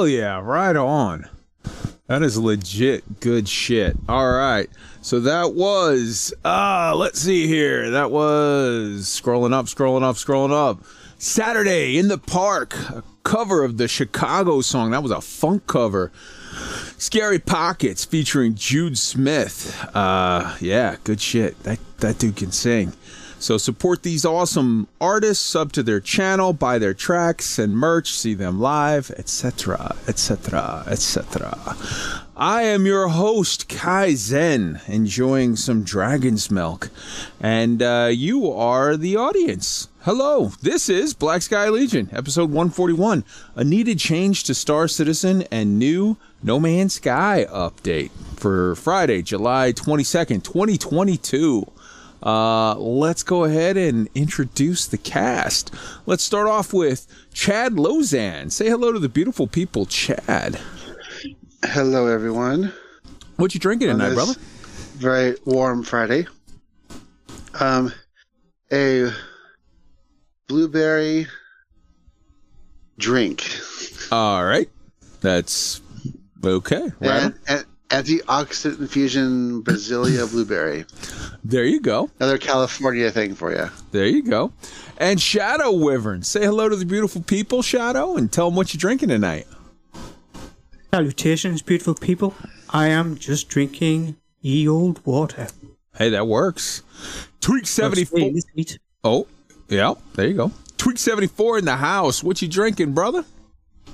Hell yeah, right on. That is legit good shit. All right. So that was uh let's see here. That was scrolling up, scrolling up, scrolling up. Saturday in the Park, a cover of the Chicago song. That was a funk cover. Scary Pockets featuring Jude Smith. Uh yeah, good shit. That that dude can sing. So support these awesome artists, sub to their channel, buy their tracks and merch, see them live, etc., etc., etc. I am your host, Kai Zen, enjoying some dragon's milk, and uh, you are the audience. Hello, this is Black Sky Legion, episode 141, a needed change to Star Citizen and new No Man's Sky update for Friday, July 22nd, 2022. Uh, let's go ahead and introduce the cast. Let's start off with Chad Lozan. Say hello to the beautiful people, Chad. Hello, everyone. What you drinking On tonight, brother? Very warm Friday. Um, a blueberry drink All right, that's okay. Right and, and antioxidant infusion Brasilia blueberry. there you go. Another California thing for you. There you go. And Shadow Wyvern. Say hello to the beautiful people, Shadow, and tell them what you're drinking tonight. Salutations, beautiful people. I am just drinking ye old water. Hey, that works. Tweak seventy four. Stay sweet. Oh, yeah. There you go. Tweak seventy four in the house. What you drinking, brother?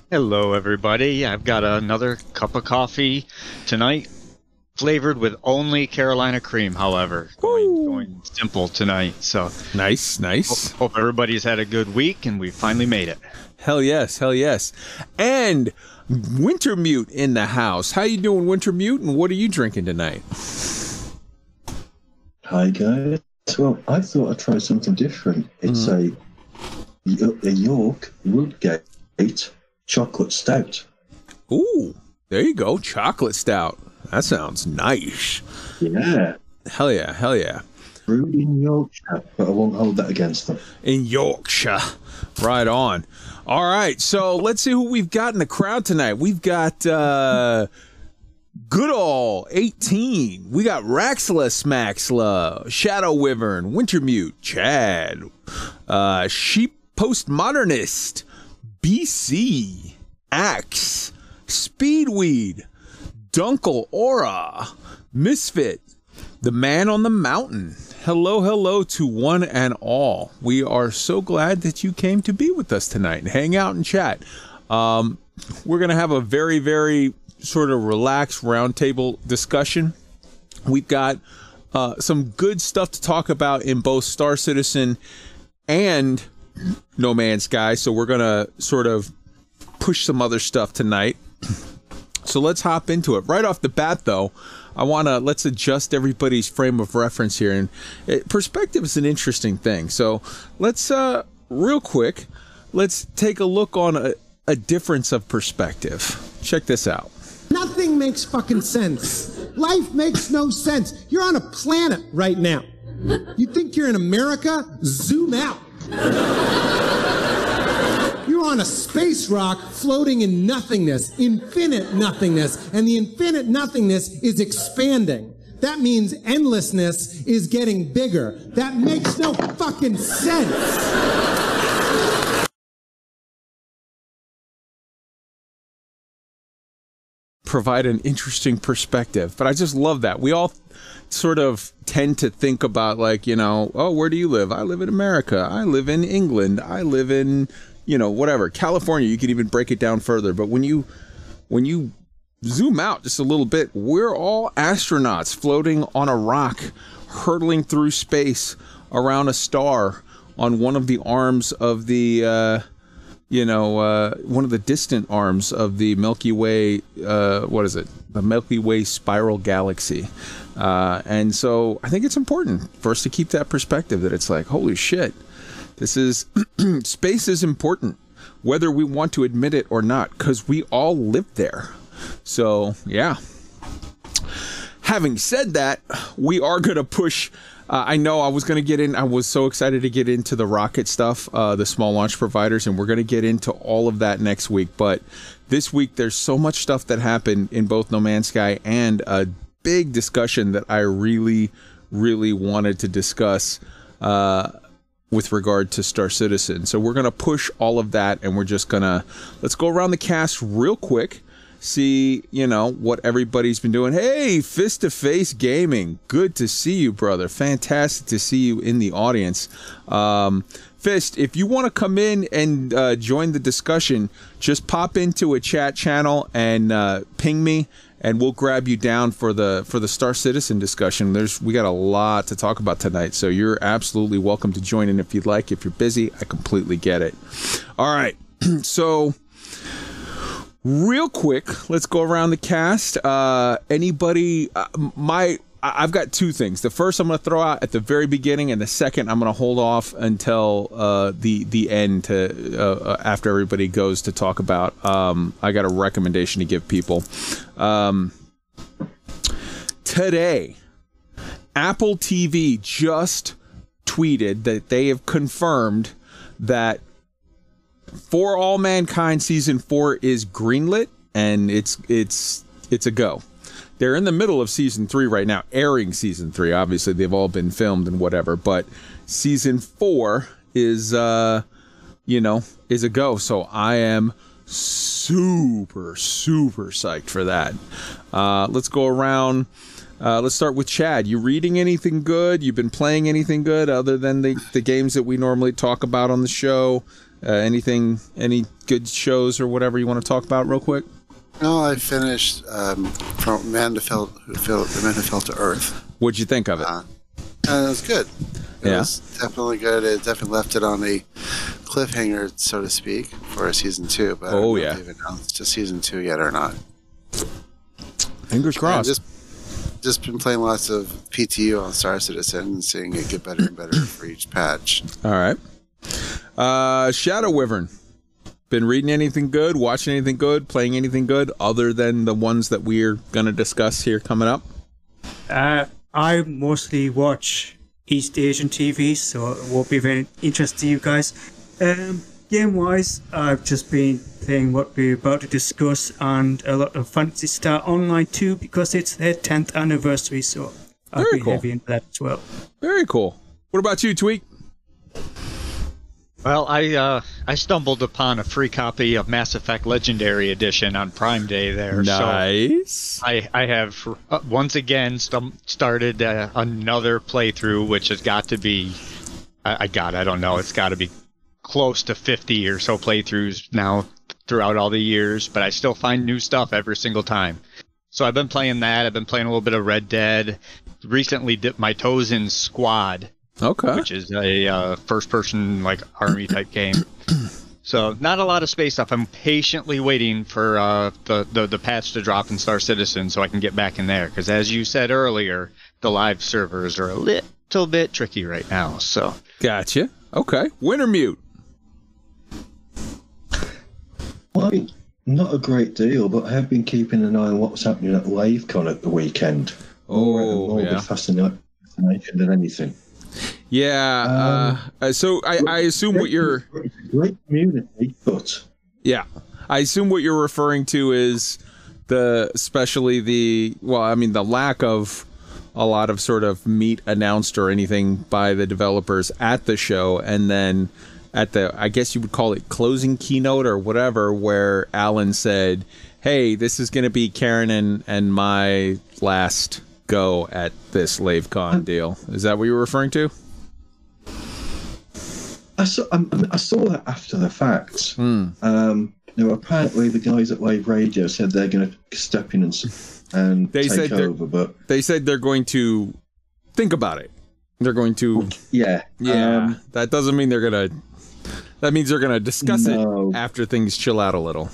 Hello, everybody. I've got another cup of coffee tonight, flavored with only Carolina cream. However, going, going simple tonight. So Nice, nice. hope everybody's had a good week, and we finally made it. Hell yes, hell yes. And Wintermute in the house. How you doing, Wintermute? And what are you drinking tonight? Hi guys. Well, I thought I'd try something different. It's hmm. a a York Woodgate chocolate stout. Ooh, there you go. Chocolate stout. That sounds nice. Yeah, Hell yeah, hell yeah. brewed in Yorkshire, but I won't hold that against them. In Yorkshire. Right on. All right, so let's see who we've got in the crowd tonight. We've got uh Goodall, 18. We got Raxla Smaxla, Shadow Wyvern, Wintermute, Chad, uh, Sheep Postmodernist, BC, Axe, Speedweed, Dunkel Aura, Misfit, the man on the mountain. Hello, hello to one and all. We are so glad that you came to be with us tonight and hang out and chat. Um, we're going to have a very, very sort of relaxed roundtable discussion. We've got uh, some good stuff to talk about in both Star Citizen and No Man's Sky. So we're to sort of push some other stuff tonight. So let's hop into it. Right off the bat, though, I want to let's adjust everybody's frame of reference here. And it, perspective is an interesting thing. So let's, uh, real quick, let's take a look on a, a difference of perspective. Check this out. Nothing makes fucking sense. Life makes no sense. You're on a planet right now. You think you're in America? Zoom out. On a space rock floating in nothingness, infinite nothingness, and the infinite nothingness is expanding. That means endlessness is getting bigger. That makes no fucking sense. provide an interesting perspective. But I just love that. We all sort of tend to think about like, you know, oh, where do you live? I live in America. I live in England. I live in, you know, whatever. California, you could even break it down further. But when you when you zoom out just a little bit, we're all astronauts floating on a rock, hurtling through space around a star on one of the arms of the uh you know, uh, one of the distant arms of the Milky Way. Uh, what is it? The Milky Way spiral galaxy. Uh, and so I think it's important for us to keep that perspective that it's like, holy shit, this is space is important, whether we want to admit it or not, because we all live there. So yeah. Having said that, we are going to push uh, I know I was going to get in. I was so excited to get into the rocket stuff, uh, the small launch providers, and we're going to get into all of that next week. But this week, there's so much stuff that happened in both No Man's Sky and a big discussion that I really, really wanted to discuss uh, with regard to Star Citizen. So we're going to push all of that, and we're just going to let's go around the cast real quick see, you know, what everybody's been doing. Hey, Fist to Face Gaming. Good to see you, brother. Fantastic to see you in the audience. Um, Fist, if you want to come in and uh, join the discussion, just pop into a chat channel and uh, ping me, and we'll grab you down for the for the Star Citizen discussion. There's we got a lot to talk about tonight, so you're absolutely welcome to join in if you'd like. If you're busy, I completely get it. All right, so real quick let's go around the cast. Uh anybody uh, my i've got two things. The first i'm going to throw out at the very beginning and the second i'm going to hold off until uh the the end to uh, uh, after everybody goes to talk about um i got a recommendation to give people. Um today apple tv just tweeted that they have confirmed that for All Mankind season four is greenlit and it's it's it's a go. They're in the middle of season three right now, airing season three. Obviously, they've all been filmed and whatever, but season four is uh you know is a go. So I am super super psyched for that. Uh, let's go around. Uh, let's start with Chad. You reading anything good? You've been playing anything good other than the, the games that we normally talk about on the show? Uh, anything, any good shows or whatever you want to talk about, real quick? No, I finished um, from Man to Fell, who fell, the Man Who Fell to Earth. What'd you think of it? Uh, it was good. It Yeah. was definitely good. It definitely left it on a cliffhanger, so to speak, for a season two. But I don't Oh, know if yeah. they've announced a season two yet or not. Fingers crossed. just just been playing lots of PTU on Star Citizen and seeing it get better and better for each patch. All right. Uh, Shadow Wyvern. Been reading anything good? Watching anything good? Playing anything good other than the ones that we're gonna discuss here coming up? Uh, I mostly watch East Asian TV, so it won't be very interesting to you guys. Um, game wise, I've just been playing what we're about to discuss and a lot of Phantasy Star Online 2 because it's their 10th anniversary, so I've Very been cool. heavy into that as well. Very cool. What about you, Tweak? Well, I uh, I stumbled upon a free copy of Mass Effect Legendary Edition on Prime Day there. So Nice. I I have uh, once again stum- started uh, another playthrough, which has got to be I, I got I don't know it's got to be close to 50 or so playthroughs now throughout all the years, but I still find new stuff every single time. So I've been playing that. I've been playing a little bit of Red Dead. Recently dipped my toes in Squad, Okay. which is a uh, first-person like army type game. So not a lot of space stuff. I'm patiently waiting for uh, the, the the patch to drop in Star Citizen so I can get back in there. Because as you said earlier, the live servers are a little bit tricky right now. So Gotcha. Okay. Wintermute. Well, not a great deal, but I have been keeping an eye on what's happening at LaveCon at the weekend. Oh, more yeah. with fascina- than anything. Yeah. uh, uh, so I, I assume what you're. Great community, but Yeah, I assume what you're referring to is the, especially the. Well, I mean the lack of a lot of sort of meat announced or anything by the developers at the show, and then at the, I guess you would call it closing keynote or whatever, where Alan said, "Hey, this is going to be Karen and and my last." Go at this LaveCon deal. Is that what you were referring to? I saw um, I saw that after the fact. Hmm. Um, now apparently the guys at Lave Radio said they're going to step in and and They said take they're- over, but They said they're going to think about it. They're going to yeah, Yeah, um, that doesn't mean they're gonna. That means they're gonna discuss No. it after things chill out a little.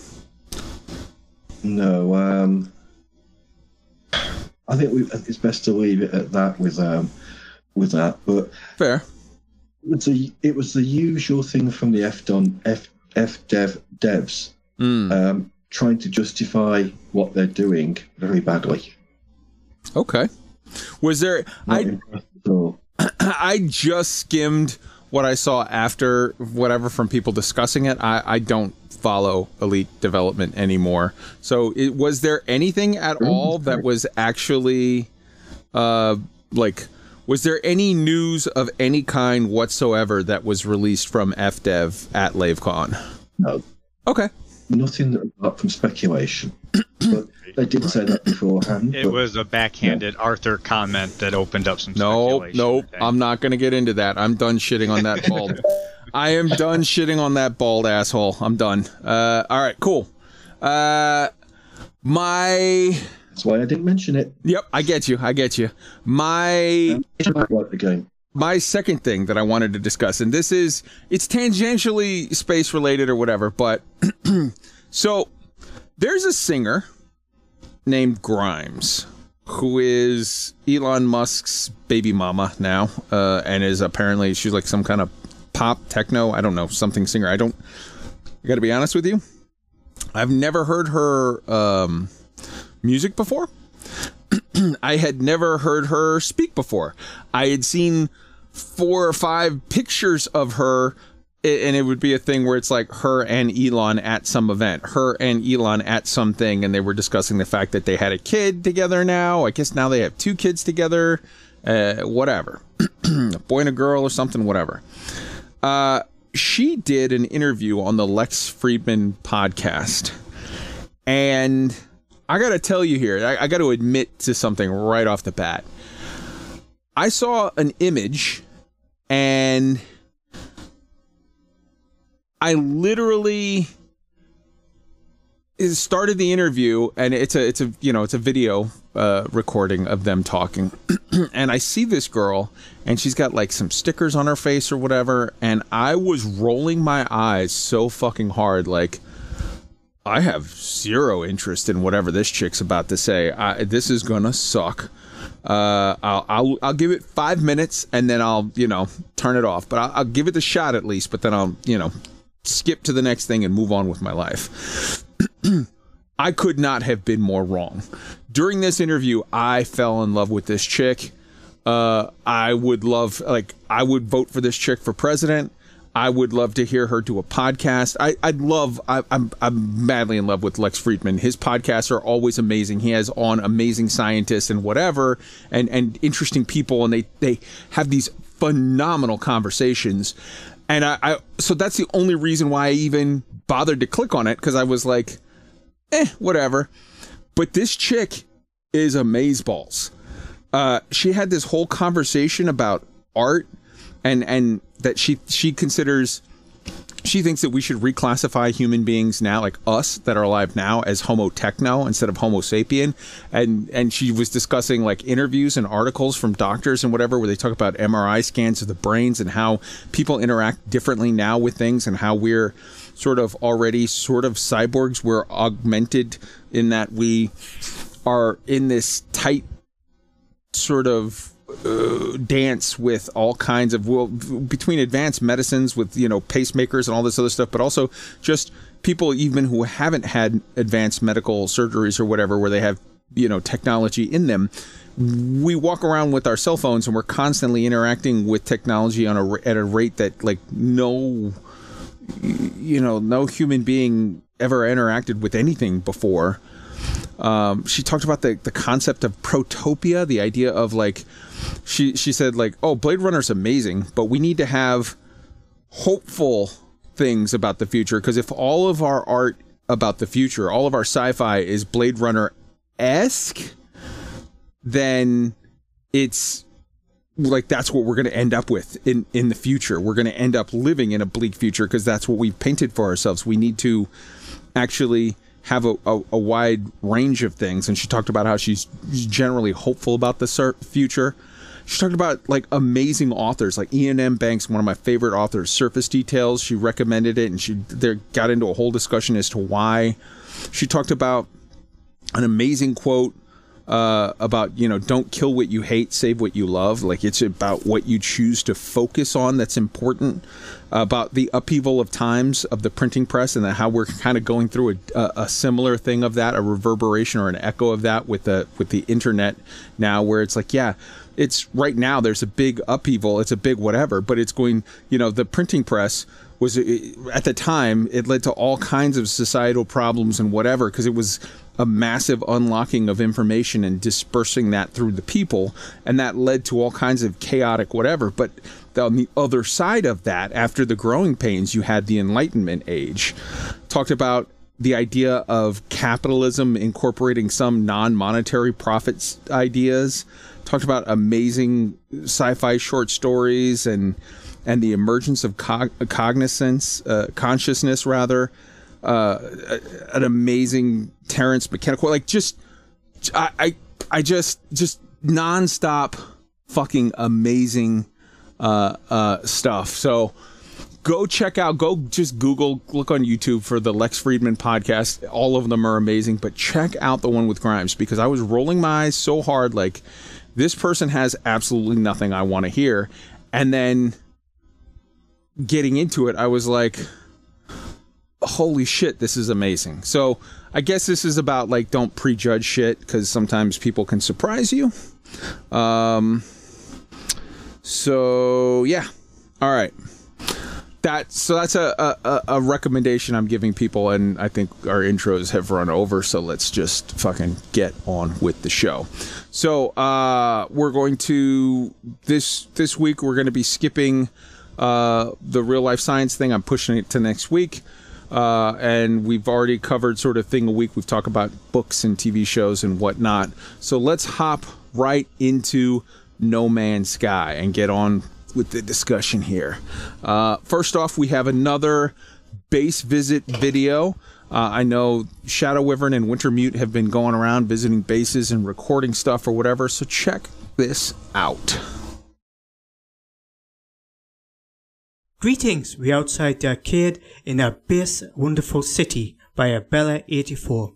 no. Um, I think we, it's best to leave it at that with um, with that. But Fair. it's a, it was the usual thing from the F Don F F Dev devs Mm. um, trying to justify what they're doing very badly. Okay. Was there? Not I impressed at all. I just skimmed what I saw after whatever from people discussing it. I I don't follow elite development anymore. So it, was there anything at all that was actually, uh, like. Was there any news of any kind whatsoever that was released from FDev at LaveCon? No, Okay. nothing apart from speculation. but they did say that beforehand. It but was a backhanded Arthur comment that opened up some Nope, speculation. nope. I think. I'm not gonna get into that. I'm done shitting on that bald. I am done shitting on that bald asshole. I'm done. Uh, all right, cool. Uh, my That's why I didn't mention it. yep, I get you. I get you. My It's about like the game. my second thing that I wanted to discuss, and this is it's tangentially space related or whatever, but so there's a singer named Grimes who is Elon Musk's baby mama now, uh, and is apparently she's like some kind of pop techno, I don't know, something singer. I don't. I got to be honest with you. I've never heard her um, music before. I had never heard her speak before. I had seen four or five pictures of her, and it would be a thing where it's like her and Elon at some event, her and Elon at something, and they were discussing the fact that they had a kid together now. I guess now they have two kids together, uh, whatever, a boy and a girl or something, whatever. Uh, she did an interview on the Lex Fridman podcast. And I got to tell you here, I, I got to admit to something right off the bat. I saw an image and I literally started the interview and it's a it's a you know it's a video uh, recording of them talking and I see this girl and she's got like some stickers on her face or whatever and I was rolling my eyes so fucking hard like I have zero interest in whatever this chick's about to say. I, this is gonna suck. Uh, I'll, I'll I'll give it five minutes and then I'll you know turn it off. But I'll, I'll give it the shot at least. But then I'll you know skip to the next thing and move on with my life. I could not have been more wrong. During this interview, I fell in love with this chick. Uh, I would love, like, I would vote for this chick for president. I would love to hear her do a podcast. I, I'd love. I, I'm I'm madly in love with Lex Fridman. His podcasts are always amazing. He has on amazing scientists and whatever, and and interesting people, and they they have these phenomenal conversations. And I, I so that's the only reason why I even bothered to click on it because I was like, eh, whatever. But this chick is amazeballs. Uh, she had this whole conversation about art and and that she she considers she thinks that we should reclassify human beings now like us that are alive now as homo techno instead of homo sapien and and she was discussing like interviews and articles from doctors and whatever where they talk about MRI scans of the brains and how people interact differently now with things and how we're sort of already sort of cyborgs. We're augmented in that we are in this tight sort of uh, dance with all kinds of well between advanced medicines with you know pacemakers and all this other stuff but also just people even who haven't had advanced medical surgeries or whatever where they have you know technology in them. We walk around with our cell phones and we're constantly interacting with technology on a at a rate that like no you know no human being ever interacted with anything before. Um, she talked about the, the concept of protopia the idea of like she she said like oh blade runner's amazing but we need to have hopeful things about the future because if all of our art about the future all of our sci-fi is blade runner esque then it's like that's what we're going to end up with in in the future. We're going to end up living in a bleak future because that's what we've painted for ourselves. We need to actually have a, a, a wide range of things. And she talked about how she's generally hopeful about the future. She talked about like amazing authors like Iain M. Banks, one of my favorite authors. Surface Details. She recommended it, and she there got into a whole discussion as to why. She talked about an amazing quote uh, about you know don't kill what you hate, save what you love. Like it's about what you choose to focus on that's important. About the upheaval of times of the printing press and how we're kind of going through a, a, a similar thing of that, a reverberation or an echo of that with the with the internet now, where it's like yeah. It's right now. There's a big upheaval. It's a big whatever, but it's going. You know, the printing press was at the time it led to all kinds of societal problems and whatever because it was a massive unlocking of information and dispersing that through the people and that led to all kinds of chaotic whatever. But on the other side of that after the growing pains you had the enlightenment age. Talked about the idea of capitalism incorporating some non-monetary profits ideas. Talked about amazing sci-fi short stories and and the emergence of cog- cognizance uh, consciousness rather uh, an amazing Terence McKenna, like just I, I I just just nonstop fucking amazing uh, uh, stuff. So go check out go just google look on youtube for the lex Fridman podcast all of them are amazing but check out the one with grimes because i was rolling my eyes so hard like this person has absolutely nothing i want to hear and then getting into it i was like holy shit, this is amazing. So I guess this is about like don't prejudge shit because sometimes people can surprise you. Um. So yeah, all right. That so that's a, a a recommendation I'm giving people, and I think our intros have run over. So let's just fucking get on with the show. So uh, we're going to this this week we're going to be skipping uh, the real life science thing. I'm pushing it to next week. Uh, and we've already covered sort of thing a week. We've talked about books and TV shows and whatnot. So let's hop right into No Man's Sky and get on with the discussion here. Uh, first off, we have another base visit video. Uh, I know Shadow Wyvern and Wintermute have been going around visiting bases and recording stuff or whatever, so check this out. Greetings, we outside the arcade in Abyss Wonderful City by Abella84.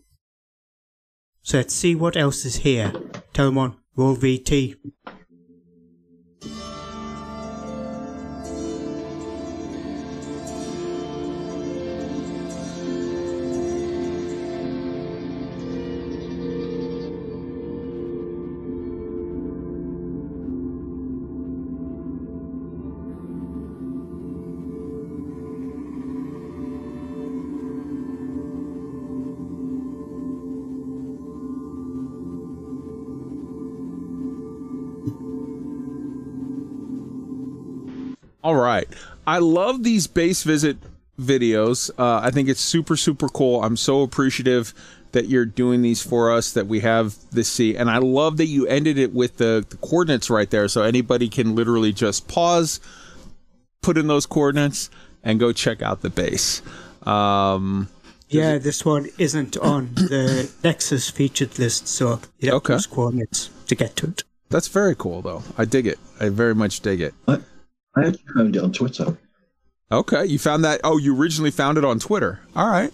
So let's see what else is here. Tell them on Roll VT. All right. I love these base visit videos. Uh, I think it's super, super cool. I'm so appreciative that you're doing these for us, that we have this see. And I love that you ended it with the, the coordinates right there. So anybody can literally just pause, put in those coordinates, and go check out the base. Um, Yeah, this one isn't on the Nexus featured list, so you have Okay. those coordinates to get to it. that's very cool, though. I dig it. I very much dig it. I, I actually found it on Twitter. Okay. You found that? Oh, you originally found it on Twitter. All right.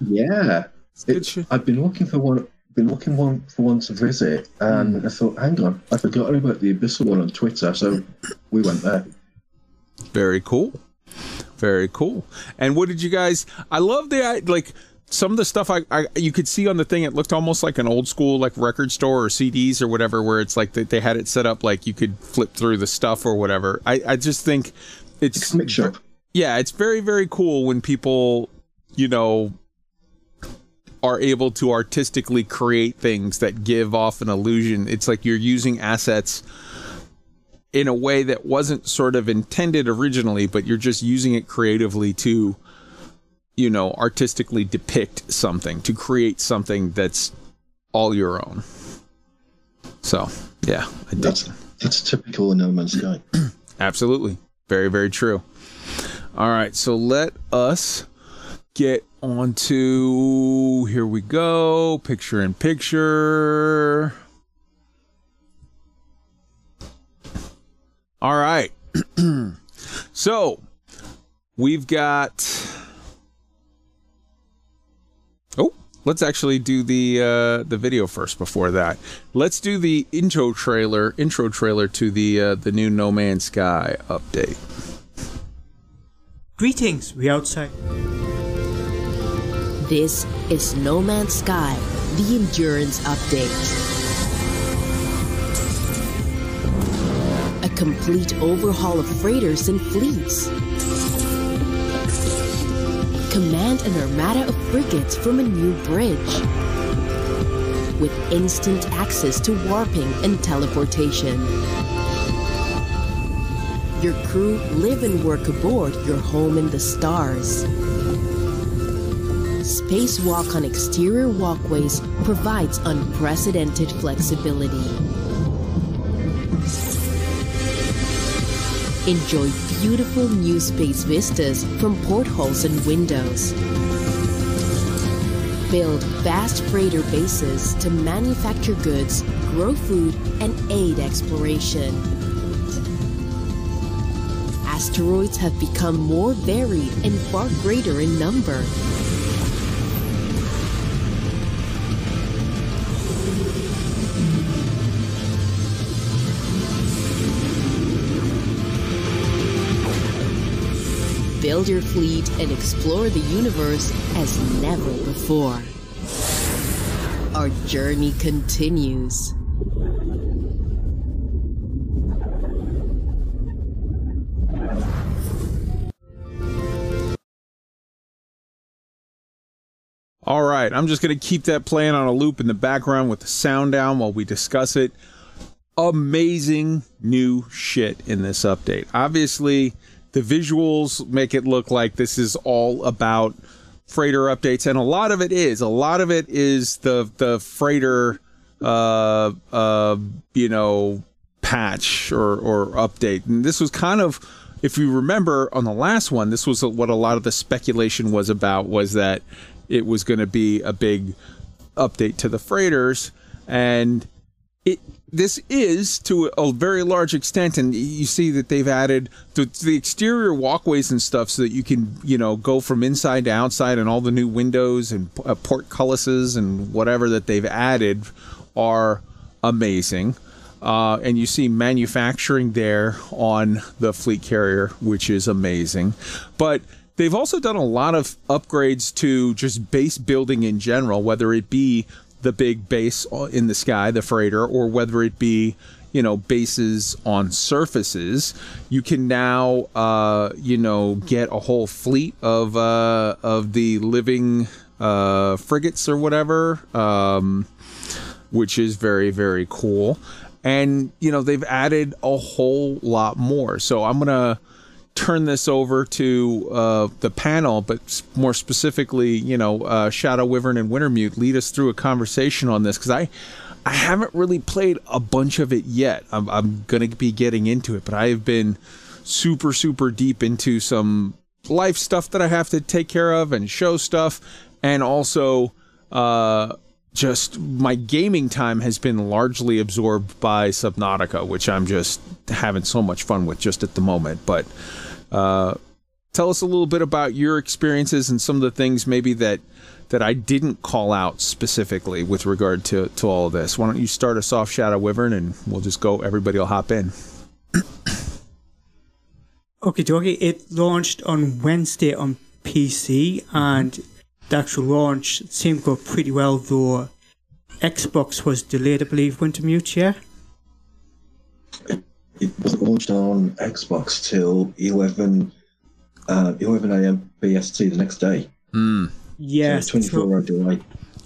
Yeah. It-. I've been looking for one. Been looking one for one to visit, and hmm. I thought, hang on, I forgot about the Abyssal one on Twitter, so we went there. Very cool. Very cool. And what did you guys? I love the like some of the stuff I, I you could see on the thing, it looked almost like an old school like record store or CDs or whatever, where it's like they, they had it set up like you could flip through the stuff or whatever. I, I just think it's Comic shop. yeah, it's very very cool when people, you know, are able to artistically create things that give off an illusion. It's like you're using assets in a way that wasn't sort of intended originally, but you're just using it creatively to, you know, artistically depict something, to create something that's all your own. So, yeah, I That's that's typical in No Man's Sky. Absolutely. Very, very true. All right, so let us get on to here we go. Picture in picture. All right. so we've got Oh, let's actually do the uh, the video first before that. Let's do the intro trailer intro trailer to the uh, the new No Man's Sky update. Greetings, we outside. This is No Man's Sky, the Endurance Update. A complete overhaul of freighters and fleets. Command an armada of frigates from a new bridge. With instant access to warping and teleportation. Your crew live and work aboard your home in the stars. Spacewalk on exterior walkways provides unprecedented flexibility. Enjoy beautiful new space vistas from portholes and windows. Build vast freighter bases to manufacture goods, grow food, and aid exploration. Asteroids have become more varied and far greater in number. Build your fleet and explore the universe as never before. Our journey continues. All right, I'm just going to keep that playing on a loop in the background with the sound down while we discuss it. Amazing new shit in this update. Obviously, the visuals make it look like this is all about freighter updates, and a lot of it is. A lot of it is the the freighter, uh, uh, you know, patch or or update. And this was kind of, if you remember on the last one, this was what a lot of the speculation was about. Was that it was going to be a big update to the freighters, and it this is to a very large extent and you see that they've added the, the exterior walkways and stuff so that you can you know go from inside to outside and all the new windows and uh, portcullises and whatever that they've added are amazing. Uh, and you see manufacturing there on the fleet carrier which is amazing. But they've also done a lot of upgrades to just base building in general whether it be the big base in the sky, the freighter, or whether it be you know bases on surfaces you can now uh, you know get a whole fleet of uh, of the living uh, frigates or whatever um, which is very very cool. And you know they've added a whole lot more. So i'm gonna turn this over to uh, the panel, but more specifically, you know, uh, Shadow Wyvern and Wintermute lead us through a conversation on this because I, I haven't really played a bunch of it yet. I'm, I'm going to be getting into it, but I have been super, super deep into some life stuff that I have to take care of and show stuff, and also. Uh, just my gaming time has been largely absorbed by Subnautica, which I'm just having so much fun with just at the moment. But uh, tell us a little bit about your experiences and some of the things maybe that that I didn't call out specifically with regard to to all of this. Why don't you start us off, Shadow Wyvern, and we'll just go. Everybody will hop in. Okay, dokie. It launched on Wednesday on PC, and the actual launch seemed to go pretty well, though Xbox was delayed, I believe, Wintermute, yeah? It wasn't launched on Xbox till 11, uh, 11 a.m. BST the next day. Yes. so 24 hour delay.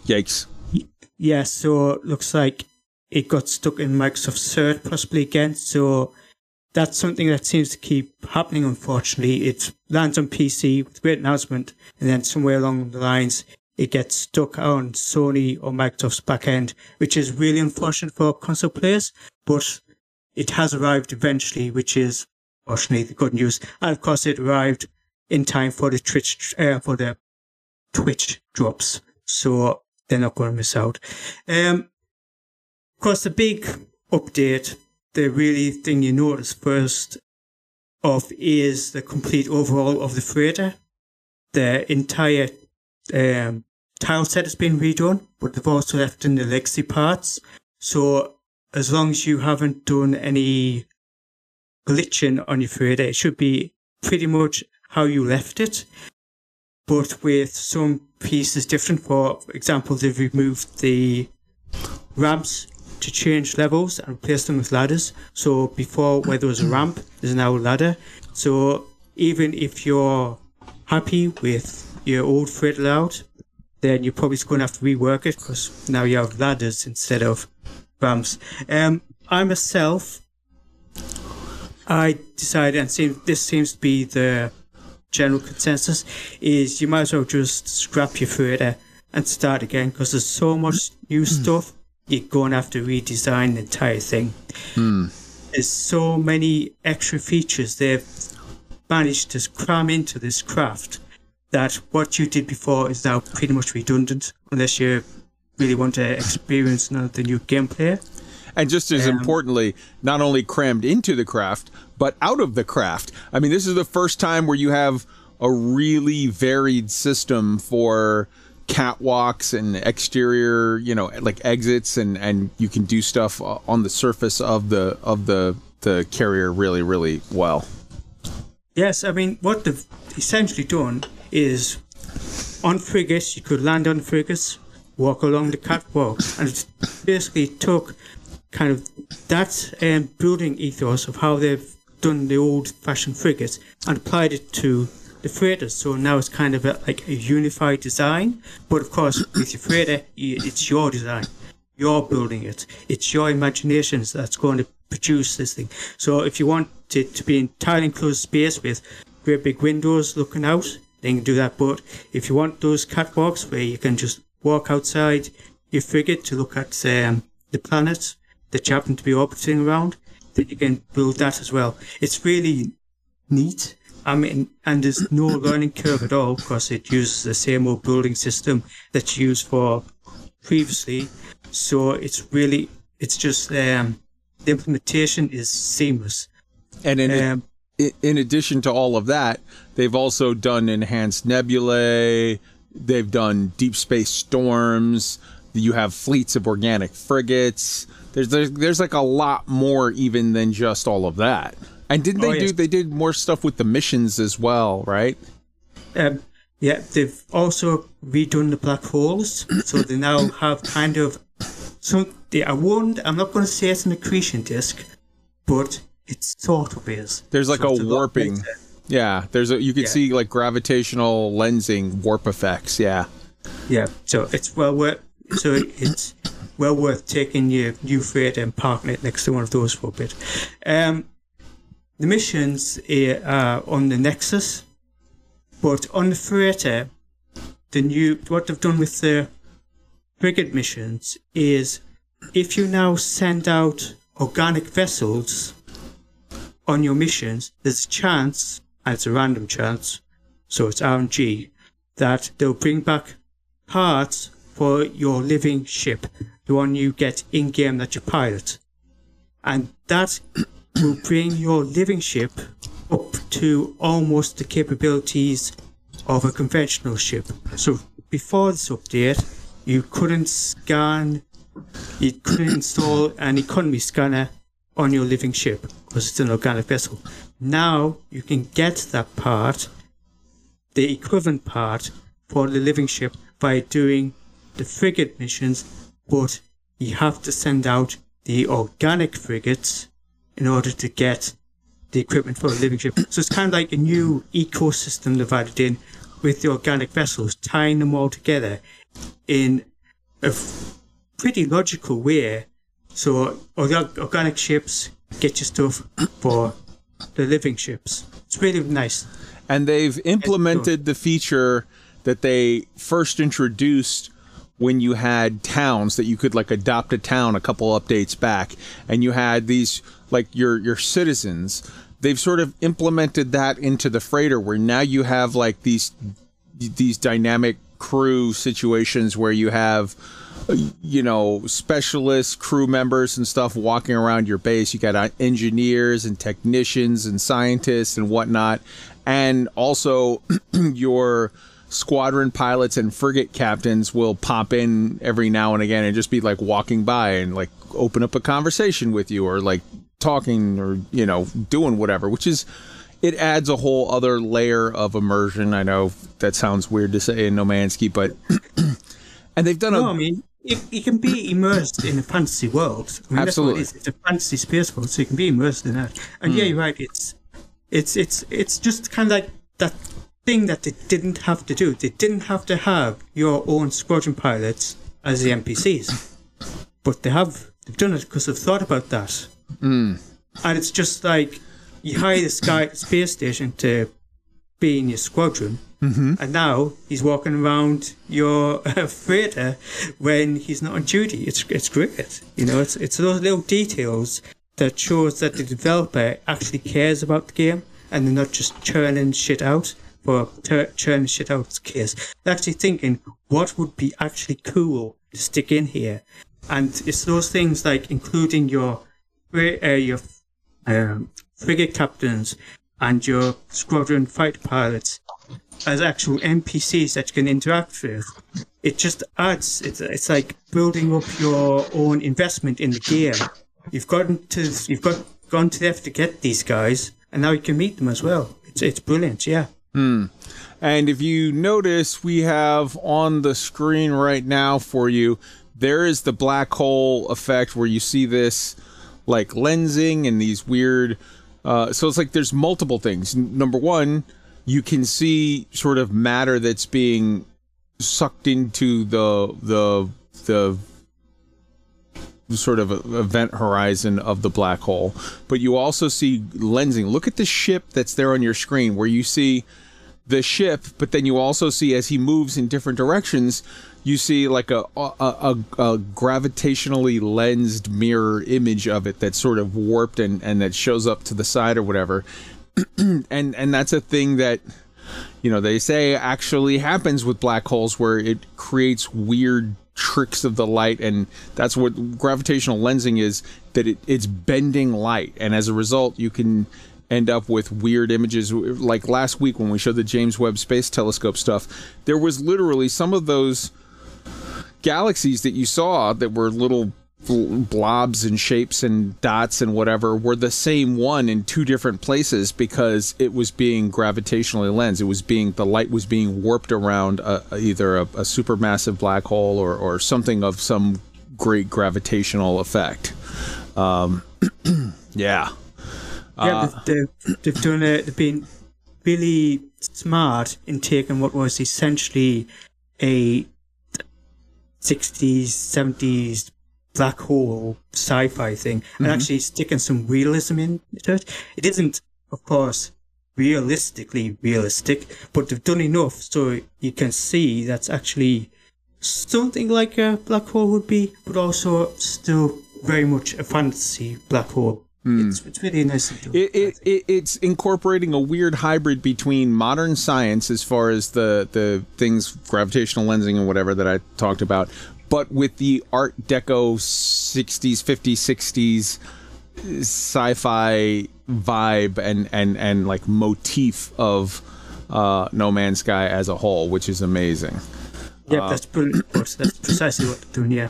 Yikes. Yeah, so it looks like it got stuck in Microsoft Cert possibly again. So that's something that seems to keep happening, unfortunately. It lands on PC with great announcement, and then somewhere along the lines, it gets stuck on Sony or Microsoft's backend, which is really unfortunate for console players. But it has arrived eventually, which is unfortunately the good news. And of course, it arrived in time for the Twitch, uh, for the Twitch drops. So they're not going to miss out. Um, of course, the big update, the really thing you notice first off is the complete overhaul of the freighter. The entire um, tile set has been redone, but they've also left in the legacy parts. So as long as you haven't done any glitching on your freighter, it should be pretty much how you left it but with some pieces different. For example, they've removed the ramps to change levels and replace them with ladders. So before, where there was a ramp, there's now a ladder. So even if you're happy with your old freight layout, then you're probably going to have to rework it because now you have ladders instead of ramps. Um, I myself, I decided, and seem, this seems to be the general consensus is you might as well just scrap your freighter and start again because there's so much new stuff you're going to have to redesign the entire thing. Hmm. There's so many extra features they've managed to cram into this craft that what you did before is now pretty much redundant unless you really want to experience none of the new gameplay. And just as um, importantly, not only crammed into the craft, but out of the craft. I mean, this is the first time where you have a really varied system for catwalks and exterior, you know, like exits and and you can do stuff on the surface of the of the the carrier really really well. Yes, I mean, what they've essentially done is on frigates, you could land on frigates, walk along the catwalk, and it basically took kind of that um, building ethos of how they've done the old fashioned frigates and applied it to the freighters. So now it's kind of a, like a unified design. But of course, with your freighter, it's your design. You're building it. It's your imaginations that's going to produce this thing. So if you want it to be an entirely enclosed space with great big windows looking out, then you can do that. But if you want those catwalks where you can just walk outside your frigate to look at um, the planets that you happen to be orbiting around, then you can build that as well. It's really neat. I mean, and there's no learning curve at all because it uses the same old building system that you used for previously. So it's really, it's just um, the implementation is seamless. And in Um, in addition to all of that, they've also done enhanced nebulae. They've done deep space storms. You have fleets of organic frigates. There's there's, there's like a lot more even than just all of that. And didn't they Oh, do? yes. They did more stuff with the missions as well, right? Um, yeah, they've also redone the black holes, so they now have kind of so they, I won't. I'm not going to say it's an accretion disk, but it sort of is. There's like So a warping. Yeah, there's a you can Yeah. see like gravitational lensing warp effects. Yeah. Yeah, so it's well worth. So it's well worth taking your new freighter and parking it next to one of those for a bit. Um, the missions eh, are on the Nexus, but on the freighter, the new what they've done with the frigate missions is if you now send out organic vessels on your missions, there's a chance, and it's a random chance, so it's RNG, that they'll bring back parts for your living ship, the one you get in game that you pilot. And that will bring your living ship up to almost the capabilities of a conventional ship. So before this update, you couldn't scan, you couldn't install an economy scanner on your living ship because it's an organic vessel. Now you can get that part, the equivalent part, for the living ship by doing the frigate missions, but you have to send out the organic frigates in order to get the equipment for the living ship. So it's kind of like a new ecosystem added in with the organic vessels, tying them all together in a pretty logical way. So orga- organic ships get your stuff for the living ships. It's really nice. and they've implemented the feature that they first introduced when you had towns that you could like adopt a town a couple updates back and you had these like your your citizens they've sort of implemented that into the freighter where now you have like these these dynamic crew situations where you have you know specialist crew members and stuff walking around your base. You got uh, engineers and technicians and scientists and whatnot. And also your squadron pilots and frigate captains will pop in every now and again and just be like walking by and like open up a conversation with you or like talking or you know doing whatever which is it adds a whole other layer of immersion i know that sounds weird to say in No Man's Sky but and they've done No, a I mean, you, you can be immersed in a fantasy world. I mean, Absolutely. That's what it is. It's a fantasy space world, so you can be immersed in that. And yeah, hmm. you're right. It's it's it's it's just kind of like that thing that they didn't have to do. They didn't have to have your own squadron pilots as the NPCs, but they have. They've done it because they've thought about that. And it's just like you hire this guy at the space station to be in your squadron, and now he's walking around your uh, freighter when he's not on duty. It's it's great, you know. It's it's those little details that shows that the developer actually cares about the game, and they're not just churning shit out for tur- churning shit out's case. They're actually thinking what would be actually cool to stick in here, and it's those things like including your uh, your um, frigate captains and your squadron fighter pilots as actual NPCs that you can interact with. It just adds. It's it's like building up your own investment in the game. You've gotten to you've got gone to the effort to get these guys, and now you can meet them as well. It's it's brilliant. Yeah. And if you notice, we have on the screen right now for you, there is the black hole effect where you see this like lensing and these weird. Uh, so it's like there's multiple things. N- Number one, you can see sort of matter that's being sucked into the the the sort of event horizon of the black hole. But you also see lensing. Look at the ship that's there on your screen where you see the ship, but then you also see as he moves in different directions, you see like a a, a, a gravitationally lensed mirror image of it that's sort of warped and, and that shows up to the side or whatever. and and that's a thing that you know they say actually happens with black holes where it creates weird tricks of the light and that's what gravitational lensing is that it, it's bending light and as a result you can end up with weird images like last week when we showed the James Webb Space Telescope stuff there was literally some of those galaxies that you saw that were little blobs and shapes and dots and whatever were the same one in two different places because it was being gravitationally lensed. It was being the light was being warped around a, either a, a supermassive black hole or, or something of some great gravitational effect. Um, yeah. Yeah, uh, they've, they've, they've done it. They've been really smart in taking what was essentially a 60s, 70s black hole sci-fi thing and mm-hmm. actually sticking some realism into it. It isn't, of course, realistically realistic, but they've done enough so you can see that's actually something like a black hole would be, but also still very much a fantasy black hole. It's, it's really nice. to do. It, it, it it's incorporating a weird hybrid between modern science as far as the the things gravitational lensing and whatever that I talked about, but with the Art Deco 60s, 50s, 60s sci-fi vibe and and and like motif of uh, No Man's Sky as a whole, which is amazing. Yeah, that's brilliant. of. That's precisely what they're doing. Yeah.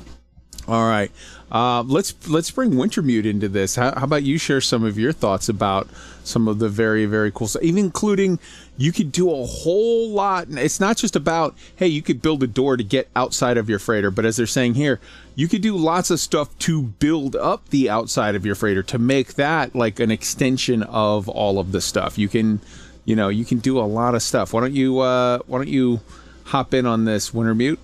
All right. Uh, let's let's bring Wintermute into this. How, how about you share some of your thoughts about some of the very very cool stuff, even including you could do a whole lot. It's not just about hey, you could build a door to get outside of your freighter, but as they're saying here, you could do lots of stuff to build up the outside of your freighter to make that like an extension of all of the stuff. You can, you know, you can do a lot of stuff. Why don't you uh, why don't you hop in on this, Wintermute?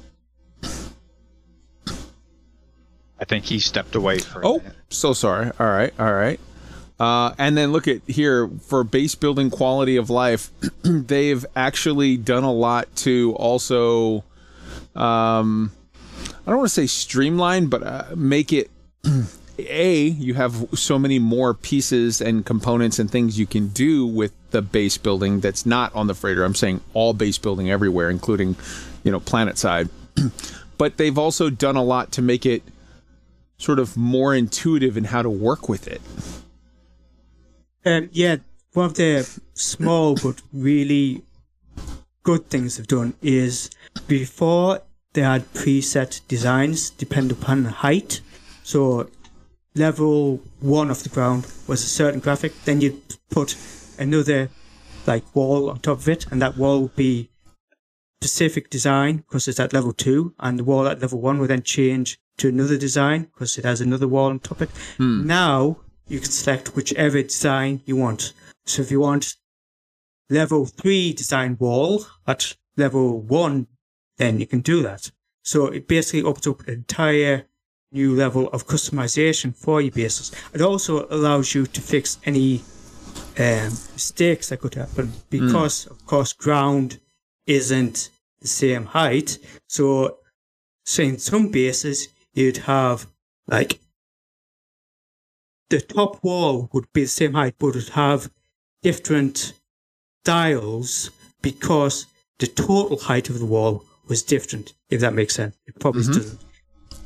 I think he stepped away for Oh, so sorry. All right, all right. Uh, and then look at here for base building quality of life. they've actually done a lot to also, um, I don't want to say streamline, but uh, make it. A, you have so many more pieces and components and things you can do with the base building that's not on the freighter. I'm saying all base building everywhere, including, you know, planet side. but they've also done a lot to make it sort of more intuitive in how to work with it. Um, yeah, one of the small but really good things they've done is before they had preset designs depend upon height. So level one of the ground was a certain graphic, then you'd put another like wall on top of it, and that wall would be specific design because it's at level two, and the wall at level one will then change to another design because it has another wall on top of it. Now you can select whichever design you want. So if you want level three design wall at level one, then you can do that. So it basically opens up an entire new level of customization for your bases. It also allows you to fix any um, mistakes that could happen because, of course, ground isn't the same height. So, so in some bases, you'd have like the top wall would be the same height, but it would have different dials because the total height of the wall was different. If that makes sense, it probably mm-hmm. doesn't.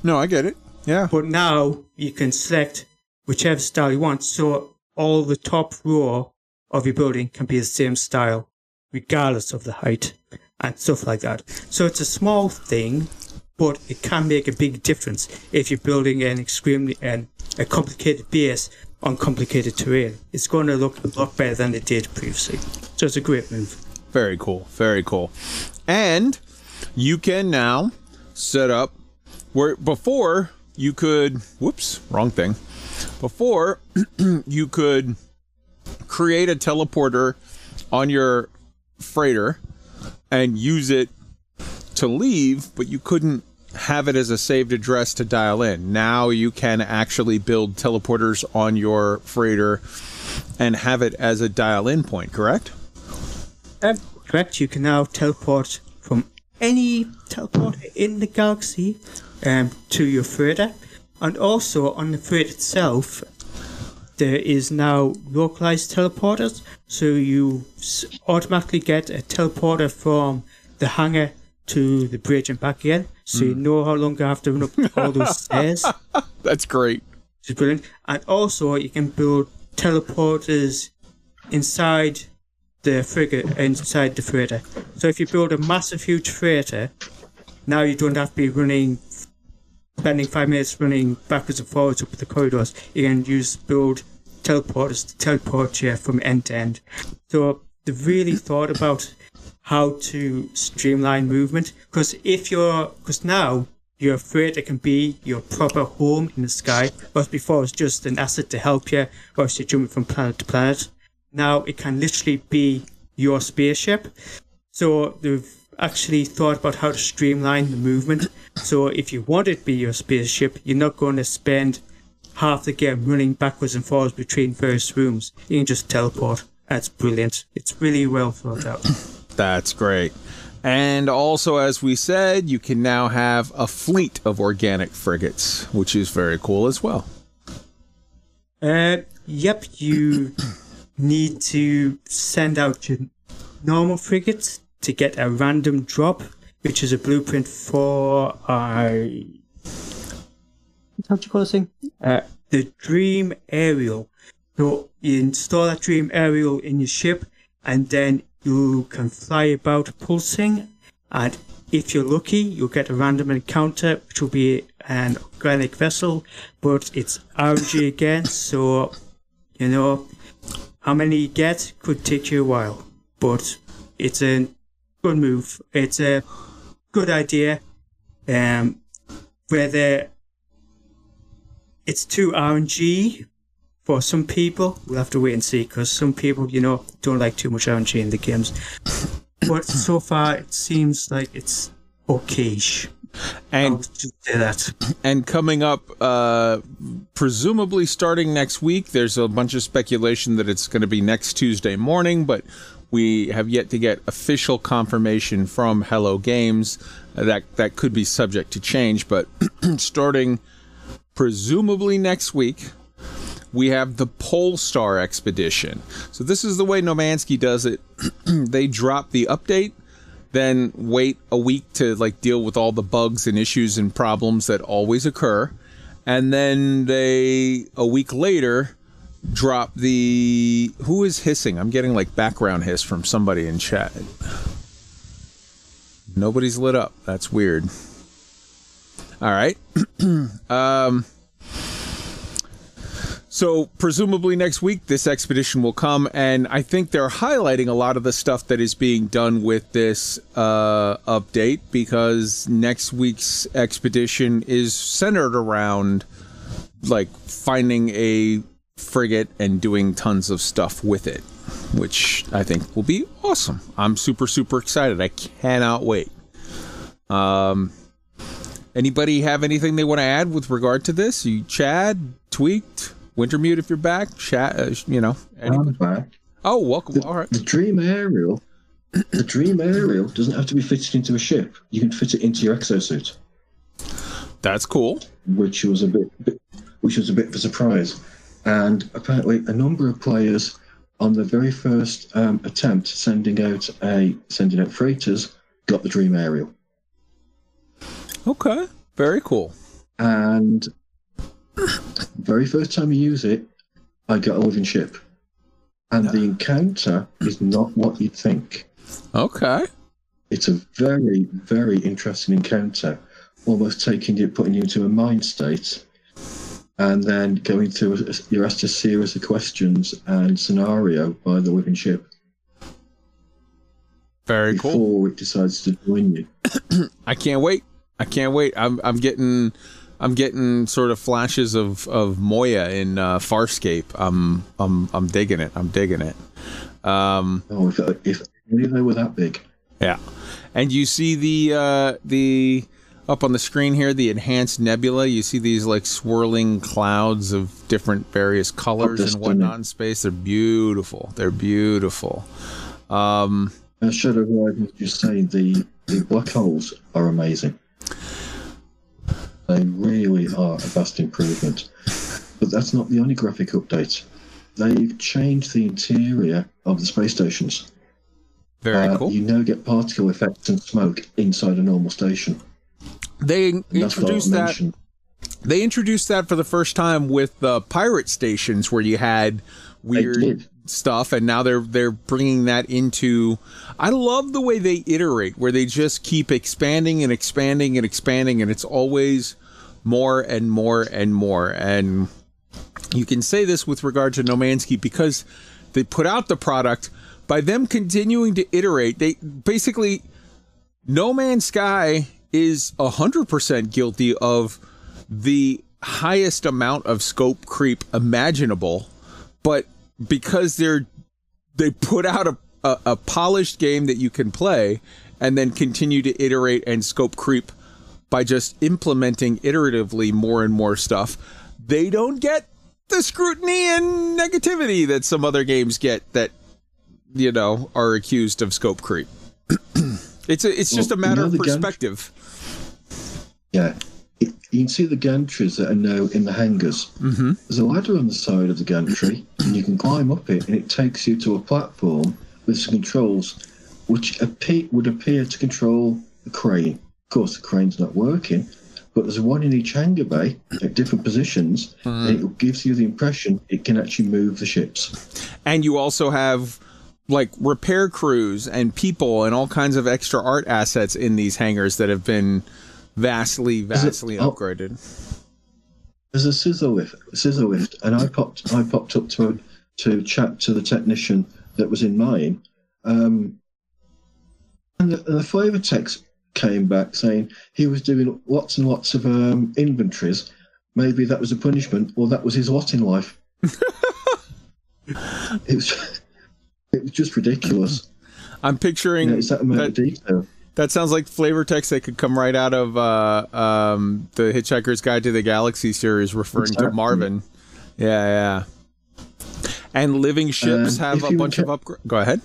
No, I get it. Yeah. But now you can select whichever style you want. So all the top row of your building can be the same style, regardless of the height and stuff like that. So it's a small thing, but it can make a big difference if you're building an extremely and a complicated base on complicated terrain. It's going to look a lot better than it did previously. So it's a great move. Very cool. Very cool. And you can now set up where before you could whoops, wrong thing. Before you could create a teleporter on your freighter and use it to leave, but you couldn't have it as a saved address to dial in. Now you can actually build teleporters on your freighter and have it as a dial in point, correct? Um, correct, you can now teleport from any teleporter in the galaxy um, to your freighter. And also on the freighter itself, there is now localized teleporters, so you automatically get a teleporter from the hangar to the bridge and back again, so you hmm. no longer have to run up all those stairs. That's great. which is brilliant. And also, you can build teleporters inside the frigate, inside the freighter. So if you build a massive, huge freighter, now you don't have to be running, spending five minutes running backwards and forwards up the corridors. You can use build teleporters to teleport you from end to end. So they really thought about how to streamline movement. Because if you're because now your freighter can be your proper home in the sky whereas before it was just an asset to help you whilst you're jumping from planet to planet now it can literally be your spaceship. So they've actually thought about how to streamline the movement. So if you want it to be your spaceship you're not going to spend half the game running backwards and forwards between various rooms. You can just teleport. That's brilliant. It's really well thought out That's great. And also, as we said, you can now have a fleet of organic frigates, which is very cool as well. Uh, yep, you need to send out your normal frigates to get a random drop, which is a blueprint for uh, how do you call this thing? Uh, the Dream Aerial. So you install that Dream Aerial in your ship, and then you can fly about pulsing, and if you're lucky, you'll get a random encounter, which will be an organic vessel, but it's RNG again, so you know how many you get could take you a while. But it's a good move. It's a good idea. Um, whether it's too RNG for some people, we'll have to wait and see because some people, you know, don't like too much RNG in the games. But so far, it seems like it's okayish. And just say that. and coming up, uh, presumably starting next week, there's a bunch of speculation that it's going to be next Tuesday morning, but we have yet to get official confirmation from Hello Games. That that could be subject to change, but starting presumably next week, we have the Polestar expedition. So this is the way No Man's Sky does it. they drop the update, then wait a week to like deal with all the bugs and issues and problems that always occur, and then they a week later drop the who is hissing? I'm getting like background hiss from somebody in chat. Nobody's lit up. That's weird. All right. um so presumably next week this expedition will come and I think they're highlighting a lot of the stuff that is being done with this uh, update because next week's expedition is centered around like finding a frigate and doing tons of stuff with it, which I think will be awesome. I'm super super excited. I cannot wait. Um anybody have anything they want to add with regard to this? You Chad, tweaked, Wintermute if you're back, chat, uh, you know. I'm back. Oh, welcome. The, All right. the Dream Aerial, the Dream Aerial doesn't have to be fitted into a ship. You can fit it into your exosuit, That's cool. which was a bit, bit which was a bit of a surprise. And apparently, a number of players on the very first um, attempt sending out a sending out freighters got the Dream Aerial. Okay. Very cool. and very first time you use it, I get a living ship, and the encounter is not what you'd think. Okay. It's a very, very interesting encounter, almost taking you, putting you into a mind state, and then going through. A, you're asked a series of questions and scenario by the living ship Very cool. before it decides to join you. I can't wait. I can't wait. I'm I'm getting I'm getting sort of flashes of of Moya in uh, Farscape. I'm I'm I'm digging it. I'm digging it. Um, Oh, if, if only they were that big. yeah. And you see the uh, the up on the screen here the enhanced nebula. You see these like swirling clouds of different various colors and whatnot in space. They're beautiful. They're beautiful. Um, Shadow Rising was just saying, the, the black holes are amazing. They really are a vast improvement. But that's not the only graphic update. They've changed the interior of the space stations. very Uh, cool. You now get particle effects and smoke inside a normal station. they And that's what I introduced that. They introduced that for the first time with the pirate stations where you had weird. Stuff and now they're they're bringing that into I love the way they iterate where they just keep expanding and expanding and expanding and it's always more and more and more. And you can say this with regard to No Man's Sky because they put out the product by them continuing to iterate they basically no Man's Sky is 100% guilty of the highest amount of scope creep imaginable, but because they're they put out a, a, a polished game that you can play and then continue to iterate and scope creep by just implementing iteratively more and more stuff, they don't get the scrutiny and negativity that some other games get that you know are accused of scope creep. it's a, it's just a matter of game- perspective. Yeah. You can see the gantries that are now in the hangars. Mm-hmm. There's a ladder on the side of the gantry, and you can climb up it, and it takes you to a platform with some controls, which appear, would appear to control the crane. Of course, the crane's not working, but there's one in each hangar bay at different positions, and it gives you the impression it can actually move the ships. and you also have like repair crews and people and all kinds of extra art assets in these hangars that have been vastly, it- vastly oh. upgraded. There's a scissor lift, scissor lift, and I popped, I popped up to to chat to the technician that was in mine, um, and the, the flavour text came back saying he was doing lots and lots of um, inventories. Maybe that was a punishment, or that was his lot in life. it was, it was just ridiculous. I'm You picturing know, it's that that, detail. That sounds like flavor text that could come right out of uh, um, the Hitchhiker's Guide to the Galaxy series, referring to. Marvin. Yeah, yeah. And living ships Um, have a bunch of upgrades. Go ahead.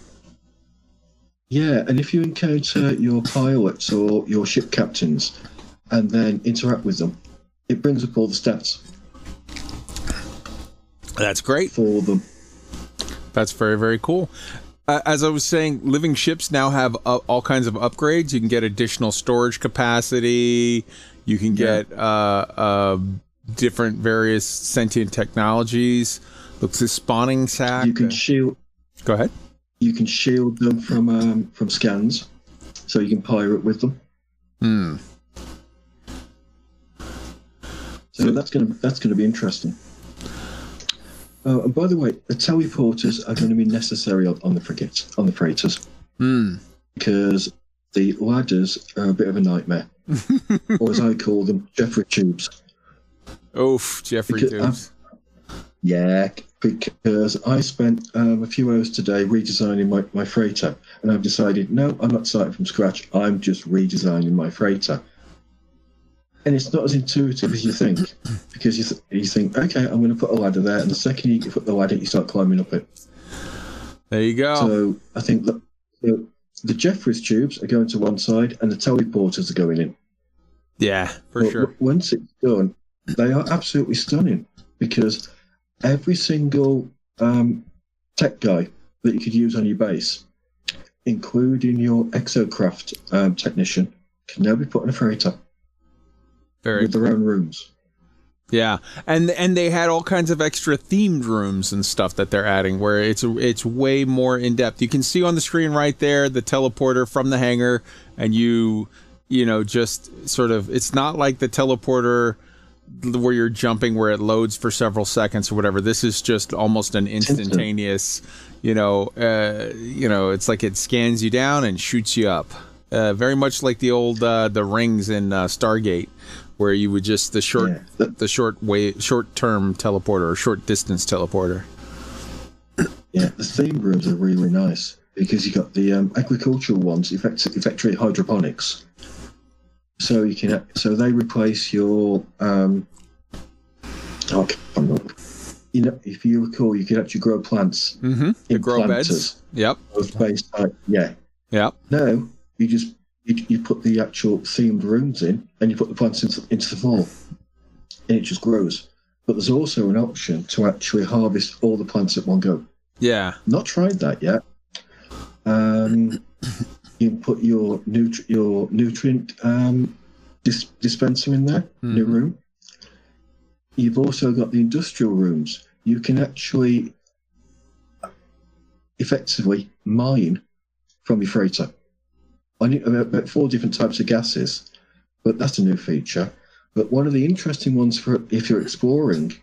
Yeah, and if you encounter your pilots or your ship captains and then interact with them, it brings up all the stats That's great. for them. That's very very cool. Uh, as I was saying, living ships now have uh, all kinds of upgrades. You can get additional storage capacity. You can get uh, uh, different various sentient technologies. Looks like spawning sack. You can shield Go ahead. you can shield them from um, from scans, so you can pirate with them. Hmm. So that's gonna that's gonna be interesting. Oh, and by the way, the teleporters are going to be necessary on, on the frigates, on the freighters, Hmm. because the ladders are a bit of a nightmare, or as I call them, Jefferies tubes. Oof, Jefferies Because- Tubes. Yeah, because I spent um, a few hours today redesigning my, my freighter, and I've decided no, I'm not starting from scratch. I'm just redesigning my freighter. And it's not as intuitive as you think, because you, th- you think, okay, I'm going to put a ladder there, and the second you put the ladder, you start climbing up it. There you go. So I think that the, the Jefferies tubes are going to one side, and the teleporters are going in. yeah, for But sure. w- Once it's done, they are absolutely stunning because every single um, tech guy that you could use on your base, including your exocraft um, technician, can now be put in a freighter Very with their own rooms. Yeah, and and they had all kinds of extra themed rooms and stuff that they're adding, where it's it's way more in depth. You can see on the screen right there the teleporter from the hangar, and you you know just sort of it's not like the teleporter where you're jumping where it loads for several seconds or whatever. This is just almost an instantaneous. You know, uh, you know, it's like it scans you down and shoots you up. Uh, very much like the old uh, the rings in uh, Stargate, where you would just the short Yeah, the short way short term teleporter or short distance teleporter. Yeah, the theme rooms are really nice because you got the um, agricultural ones, effect- effectively hydroponics. So you can so they replace your um, oh, you know if you recall you could actually grow plants Mm-hmm. The in grow planters beds. Yep. of base type. Yeah. Yep. No, you just you, you put the actual themed rooms in and you put the plants into, into the floor and it just grows. But there's also an option to actually harvest all the plants at one go. Yeah. Not tried that yet. Um, you put your nutri- your nutrient um, dis- dispenser in there in your Mhm. room. You've also got the industrial rooms. You can actually effectively mine from your freighter. I knew about, about four different types of gases, but that's a new feature. But one of the interesting ones for if you're exploring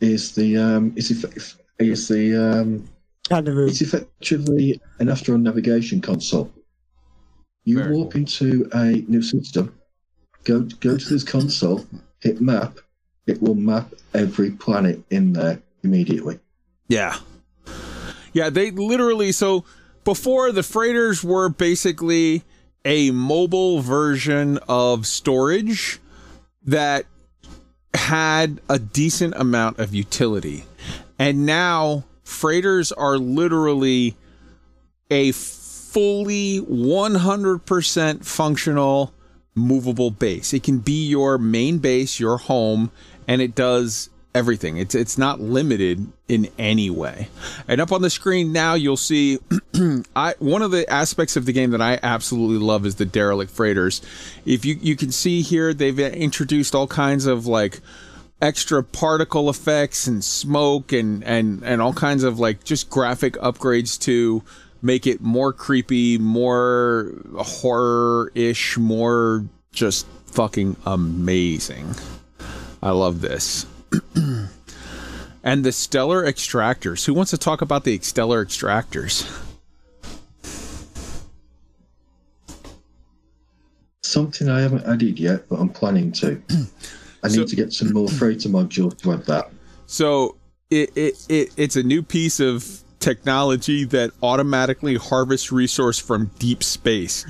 is the um, is if, is the um, And the room. it's effectively an astro navigation console. You Very walk into a new system, go go to this console, hit map. It will map every planet in there immediately. Yeah. Yeah, they literally so before the freighters were basically a mobile version of storage that had a decent amount of utility. And now freighters are literally a fully 100% functional movable base. It can be your main base, your home, and it does everything. It's it's not limited in any way. And up on the screen now you'll see I one of the aspects of the game that I absolutely love is the derelict freighters. If you you can see here they've introduced all kinds of like extra particle effects and smoke and and and all kinds of like just graphic upgrades to make it more creepy, more horror-ish, more just fucking amazing. I love this. and the stellar extractors. Who wants to talk about the stellar extractors? Something I haven't added yet, but I'm planning to. I need So- to get some more freighter modules to add that. So it, it, it it's a new piece of technology that automatically harvests resource from deep space.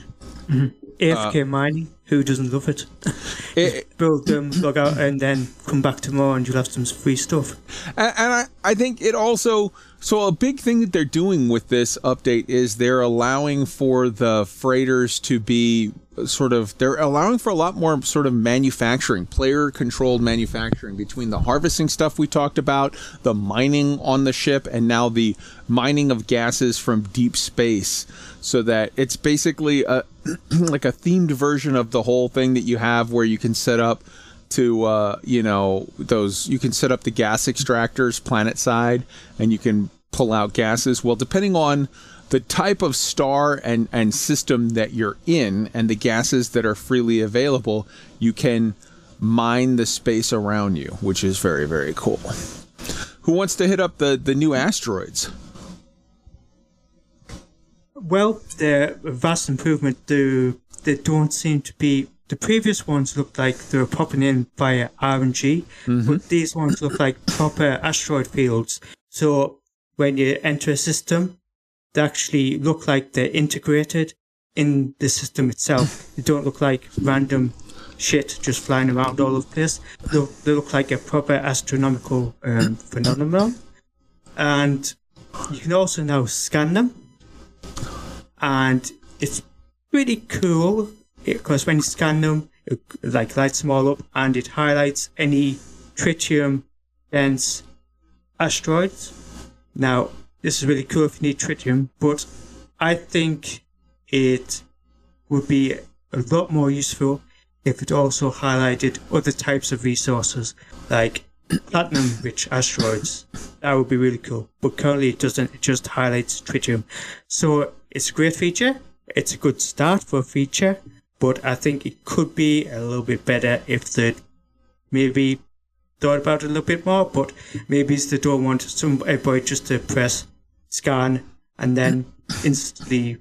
Mm-hmm. AFK uh, mining, who doesn't love it? It, Build them, log out, and then come back tomorrow and you'll have some free stuff. and and I, I think it also so a big thing that they're doing with this update is they're allowing for the freighters to be sort of they're allowing for a lot more sort of manufacturing player controlled manufacturing between the harvesting stuff we talked about the mining on the ship and now the mining of gases from deep space so that it's basically a like a themed version of the whole thing that you have where you can set up to uh, you know those you can set up the gas extractors planet side and you can pull out gases. Well depending on the type of star and and system that you're in and the gases that are freely available you can mine the space around you which is very very cool. Who wants to hit up the the new asteroids Well, they're a vast improvement. They, they don't seem to be. The previous ones looked like they were popping in via RNG, but these ones look like proper asteroid fields. So when you enter a system, they actually look like they're integrated in the system itself. they don't look like random shit just flying around all over the place. They, they look like a proper astronomical um, phenomenon. And you can also now scan them and it's pretty cool because when you scan them, it like lights them all up and it highlights any tritium dense asteroids. Now, this is really cool if you need tritium, but I think it would be a lot more useful if it also highlighted other types of resources like platinum rich asteroids. That would be really cool. But currently it doesn't, it just highlights tritium. So it's a great feature. It's a good start for a feature, but I think it could be a little bit better if they maybe thought about it a little bit more, but maybe they don't want somebody just to press scan and then instantly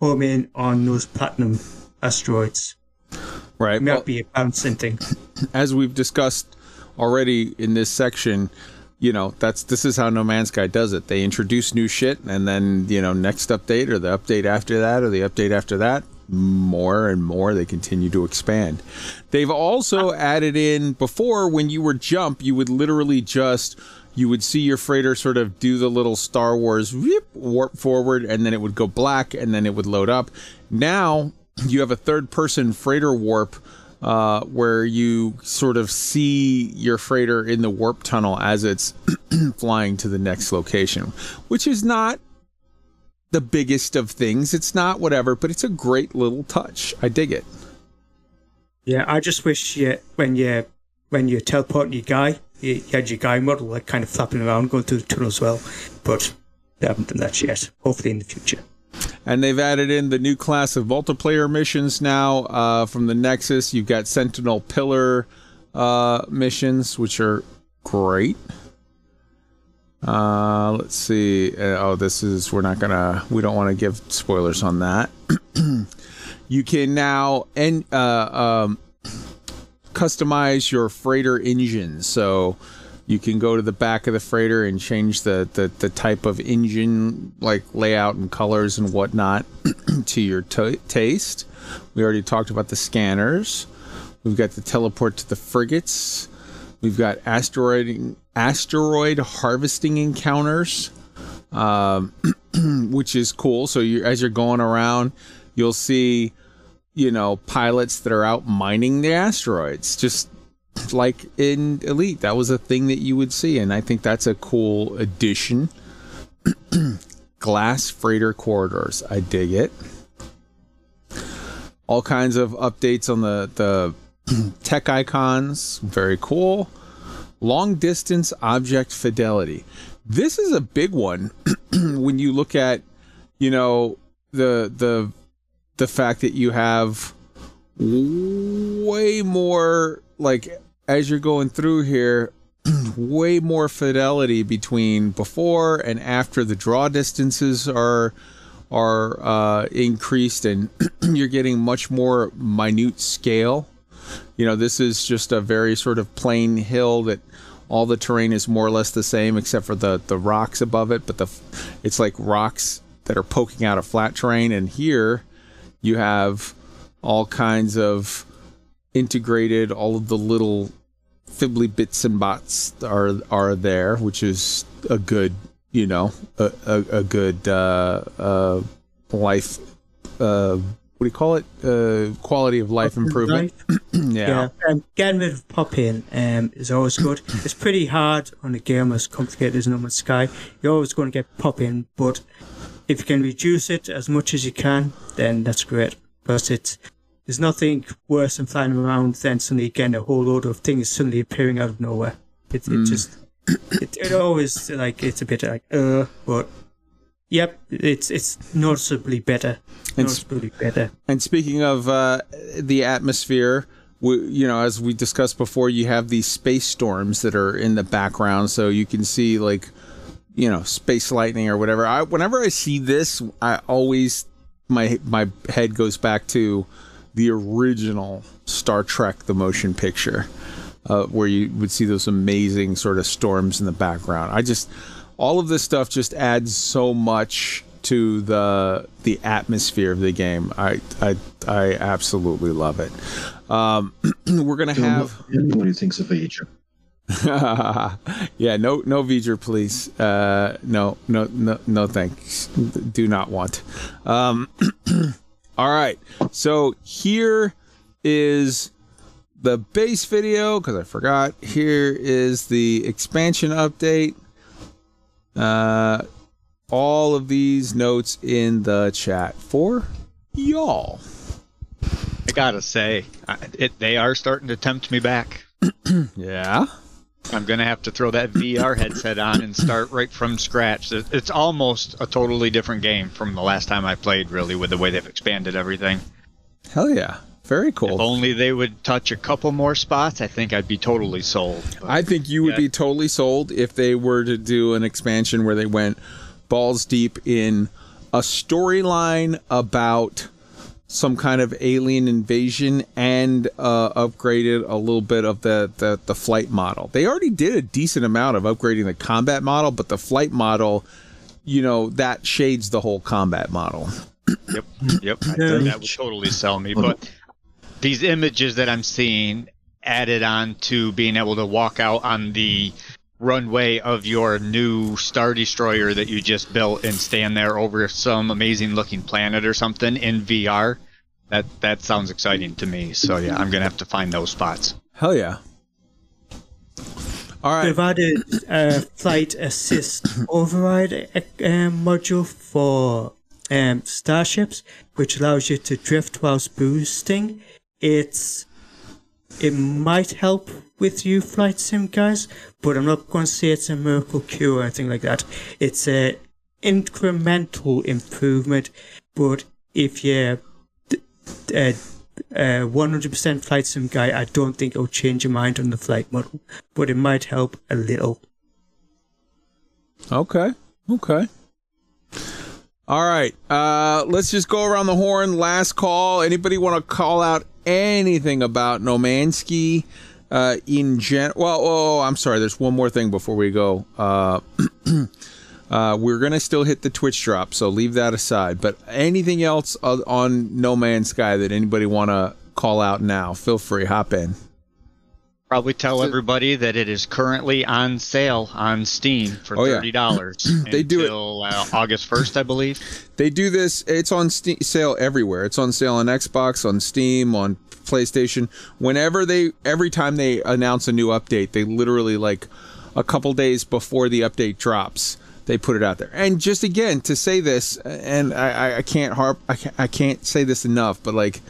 home in on those platinum asteroids. right might be a balancing thing. as we've discussed already in this section, you know, that's this is how No Man's Sky does it. They introduce new shit and then, you know, next update or the update after that or the update after that, more and more they continue to expand. They've also added in before when you were jump, you would literally just you would see your freighter sort of do the little Star Wars whoop, warp forward and then it would go black and then it would load up. Now you have a third person freighter warp uh, where you sort of see your freighter in the warp tunnel as it's flying to the next location, which is not the biggest of things. It's not whatever, but it's a great little touch. I dig it. Yeah, I just wish you, when you when you teleport your guy, you, you had your guy model like kind of flapping around going through the tunnel as well. But they haven't done that yet. Hopefully in the future. And they've added in the new class of multiplayer missions now uh, from the Nexus. You've got Sentinel Pillar uh, missions, which are great. Uh, let's see. Uh, oh, this is we're not gonna. We don't want to give spoilers on that. you can now and uh, um, customize your freighter engine. So you can go to the back of the freighter and change the, the, the type of engine, like layout and colors and whatnot, to your t- taste. We already talked about the scanners. We've got the teleport to the frigates. We've got asteroid asteroid harvesting encounters, um, which is cool. So you, as you're going around, you'll see, you know, pilots that are out mining the asteroids, just like in Elite. That was a thing that you would see, and I think that's a cool addition. Glass freighter corridors, I dig it. All kinds of updates on the the tech icons, very cool. Long distance object fidelity. This is a big one when you look at you know the the the fact that you have way more like as you're going through here way more fidelity between before and after the draw distances are are uh, increased and you're getting much more minute scale. You know this is just a very sort of plain hill that all the terrain is more or less the same except for the the rocks above it but the it's like rocks that are poking out of flat terrain. And here you have all kinds of integrated all of the little fibbly bits and bots are are there which is a good you know a, a, a good uh, uh, life uh, what do you call it uh, quality of life improvement yeah, Um, getting rid of pop-in um, is always good. it's pretty hard on a game as complicated as No Man's Sky. You're always going to get pop-in, but if you can reduce it as much as you can, then that's great. Because it's there's nothing worse than flying around than suddenly getting a whole load of things suddenly appearing out of nowhere. It, it just it, it always like it's a bit like uh, but yep, it's it's noticeably better. It's- Noticeably better. And speaking of uh, the atmosphere, we, you know, as we discussed before, you have these space storms that are in the background, so you can see like, you know, space lightning or whatever. I, whenever I see this, I always my my head goes back to the original Star Trek: The Motion Picture, uh, where you would see those amazing sort of storms in the background. I just all of this stuff just adds so much to the the atmosphere of the game. I I I absolutely love it. Um, we're gonna have the only one who thinks of V'ger. yeah, no, no V'ger, please. Uh, no, no, no, no, thanks. Do not want. Um, all right. So here is the base video because I forgot. Here is the expansion update. Uh, all of these notes in the chat for y'all. I gotta say, it, they are starting to tempt me back. Yeah. I'm gonna have to throw that VR headset on and start right from scratch. It's almost a totally different game from the last time I played, really, with the way they've expanded everything. Hell yeah. Very If cool. only they would touch a couple more spots, I think I'd be totally sold. But I think you would Yeah. be totally sold if they were to do an expansion where they went balls deep in a storyline about some kind of alien invasion and uh, upgraded a little bit of the, the the flight model. They already did a decent amount of upgrading the combat model, but the flight model, you know, that shades the whole combat model. Yep, yep. That would totally sell me. But these images that I'm seeing added on to being able to walk out on the runway of your new Star Destroyer that you just built and stand there over some amazing looking planet or something in VR. That that sounds exciting to me. So yeah, I'm gonna have to find those spots. Hell yeah. All right. They've added a flight assist override uh, um, module for um, starships, which allows you to drift whilst boosting. It's it might help with you flight sim guys, but I'm not going to say it's a miracle cure or anything like that. It's a incremental improvement, but if you're d- uh, uh, 100% flight sim guy, I don't think it'll change your mind on the flight model, but it might help a little. Okay. Okay. All right. Uh, let's just go around the horn. Last call. Anybody want to call out anything about No Man's Sky uh, in gen? Well, oh, I'm sorry. There's one more thing before we go. Uh, uh, we're gonna still hit the Twitch drop, so leave that aside. But anything else on No Man's Sky that anybody want to call out now? Feel free. Hop in. Probably tell everybody that it is currently on sale on Steam for Oh, yeah. thirty dollars. They do it- until uh, August first, I believe. They do this. It's on Ste sale everywhere. It's on sale on Xbox, on Steam, on PlayStation. Whenever they, every time they announce a new update, they literally like a couple days before the update drops, they put it out there. And just again to say this, and I, I- I can't harp, I can't, I can't say this enough, but like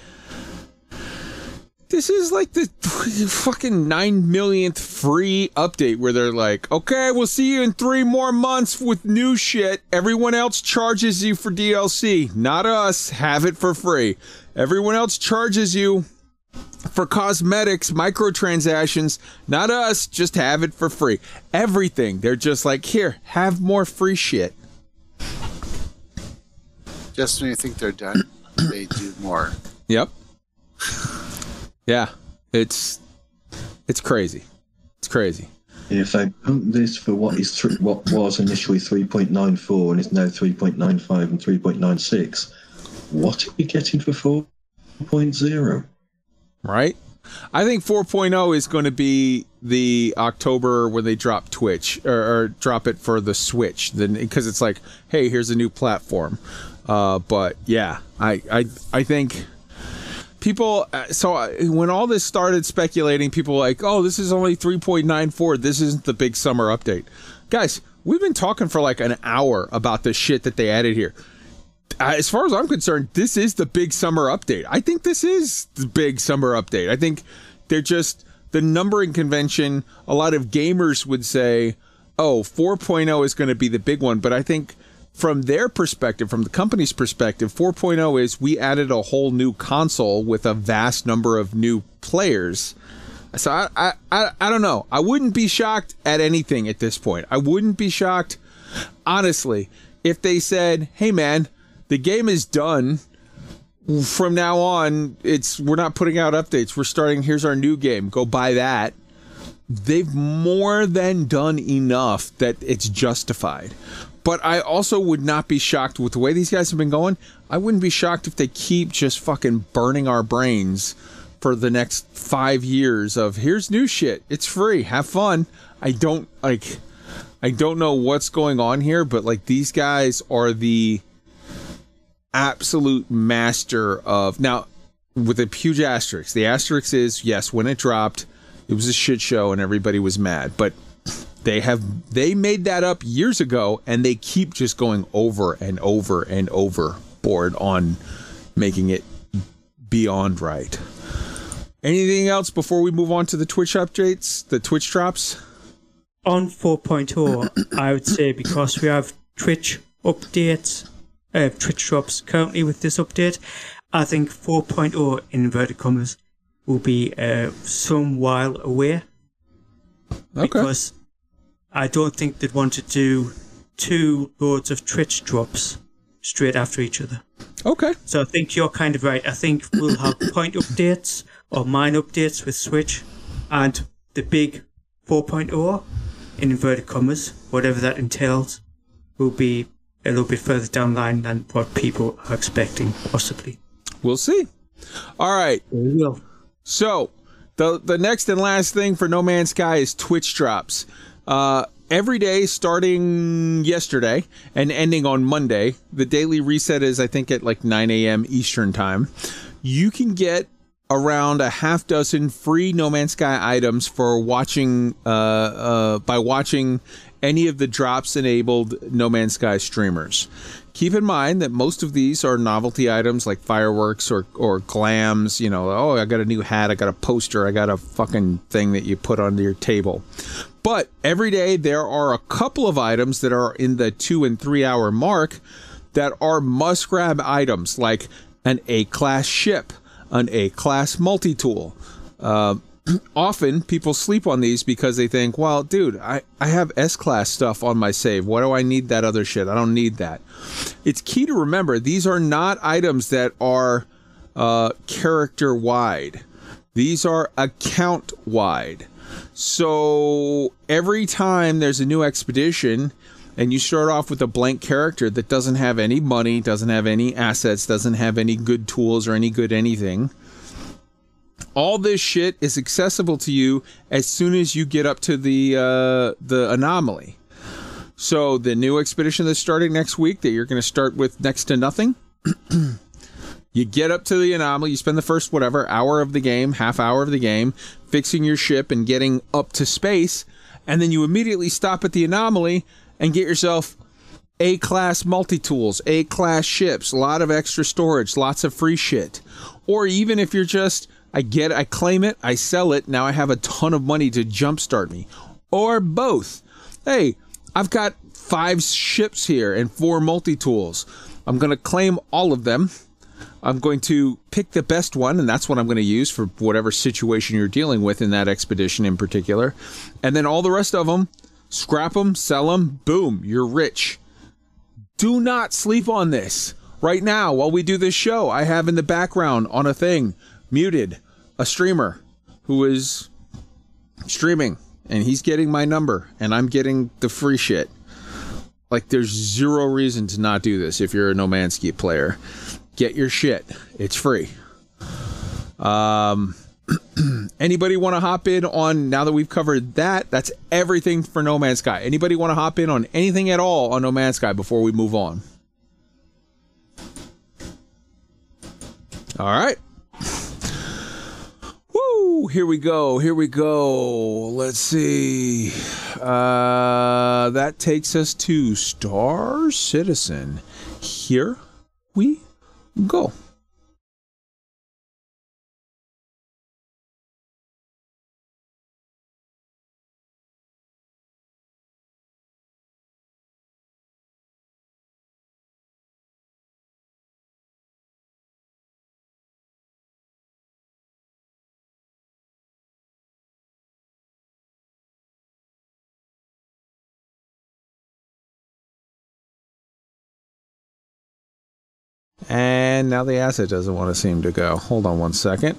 this is like the fucking nine millionth free update where they're like, okay, we'll see you in three more months with new shit. Everyone else charges you for DLC, not us. Have it for free. Everyone else charges you for cosmetics, microtransactions, not us. Just have it for free. Everything. They're just like, here, have more free shit. Just when you think they're done, they do more. Yep. Yeah, it's it's crazy. It's crazy. If they pump this for what is th- what was initially 3.94 and is now 3.95 and 3.96, what are we getting for 4.0? right? I think 4.0 is going to be the October when they drop Twitch or, or drop it for the Switch, then because it's like, hey, here's a new platform. Uh, but yeah, I I I think people. uh, So uh, when all this started speculating, people were like, oh, this is only 3.94. This isn't the big summer update, guys. We've been talking for like an hour about the shit that they added here uh, as far as I'm concerned, this is the big summer update. I think this is the big summer update. I think they're just the numbering convention. A lot of gamers would say, oh, 4.0 is going to be the big one. But I think from their perspective, from the company's perspective, 4.0 is we added a whole new console with a vast number of new players. So I, I, I, I don't know. I wouldn't be shocked at anything at this point. I wouldn't be shocked, honestly, if they said, hey, man, the game is done. From now on, it's we're not putting out updates. We're starting. Here's our new game. Go buy that. They've more than done enough that it's justified. But I also would not be shocked with the way these guys have been going. I wouldn't be shocked if they keep just fucking burning our brains for the next five years of here's new shit. It's free. Have fun. I don't like I don't know what's going on here, but like these guys are the absolute master of now with a huge asterisk. The asterisk is yes, when it dropped, it was a shit show and everybody was mad. But they have they made that up years ago and they keep just going over and over and over board on making it beyond right. Anything else before we move on to the Twitch updates, the Twitch drops? On 4.0, I would say because we have Twitch updates, uh, Twitch drops currently with this update, I think 4.0 in inverted commas will be uh, some while away. Because I don't think they'd want to do two loads of Twitch drops straight after each other. Okay. So I think you're kind of right. I think we'll have point updates or mine updates with Switch and the big 4.0 in inverted commas, whatever that entails, will be a little bit further down the line than what people are expecting, possibly. We'll see. All right. We will. So the the next and last thing for No Man's Sky is Twitch drops. Uh, every day, starting yesterday and ending on Monday, the daily reset is I think at like 9 a.m. Eastern time. You can get around a half dozen free No Man's Sky items for watching uh, uh, by watching any of the drops enabled No Man's Sky streamers. Keep in mind that most of these are novelty items like fireworks or, or glams. You know, oh, I got a new hat, I got a poster, I got a fucking thing that you put under your table. But every day there are a couple of items that are in the two and three hour mark that are must grab items like an A class ship, an A class multi tool. Uh, often people sleep on these because they think, well, dude, I, I have S class stuff on my save. Why do I need that other shit? I don't need that. It's key to remember these are not items that are uh, character wide, these are account wide. So every time there's a new expedition, and you start off with a blank character that doesn't have any money, doesn't have any assets, doesn't have any good tools or any good anything. All this shit is accessible to you as soon as you get up to the uh, the anomaly. So the new expedition that's starting next week that you're going to start with next to nothing. you get up to the anomaly, you spend the first whatever hour of the game, half hour of the game, fixing your ship and getting up to space, and then you immediately stop at the anomaly and get yourself A class multi tools, A class ships, a lot of extra storage, lots of free shit. Or even if you're just I get it, I claim it, I sell it, now I have a ton of money to jumpstart me. Or both. Hey, I've got five ships here and four multi tools. I'm going to claim all of them. I'm going to pick the best one, and that's what I'm going to use for whatever situation you're dealing with in that expedition in particular. And then all the rest of them, scrap them, sell them, boom, you're rich. Do not sleep on this. Right now, while we do this show, I have in the background on a thing, muted, a streamer who is streaming, and he's getting my number, and I'm getting the free shit. Like, there's zero reason to not do this if you're a No Man's Sky player. Get your shit. It's free. Um, anybody want to hop in on now that we've covered that? That's everything for No Man's Sky. Anybody want to hop in on anything at all on No Man's Sky before we move on? All right. Woo! Here we go. Here we go. Let's see. Uh, that takes us to Star Citizen. Here we go. And now the asset doesn't want to seem to go. Hold on one second.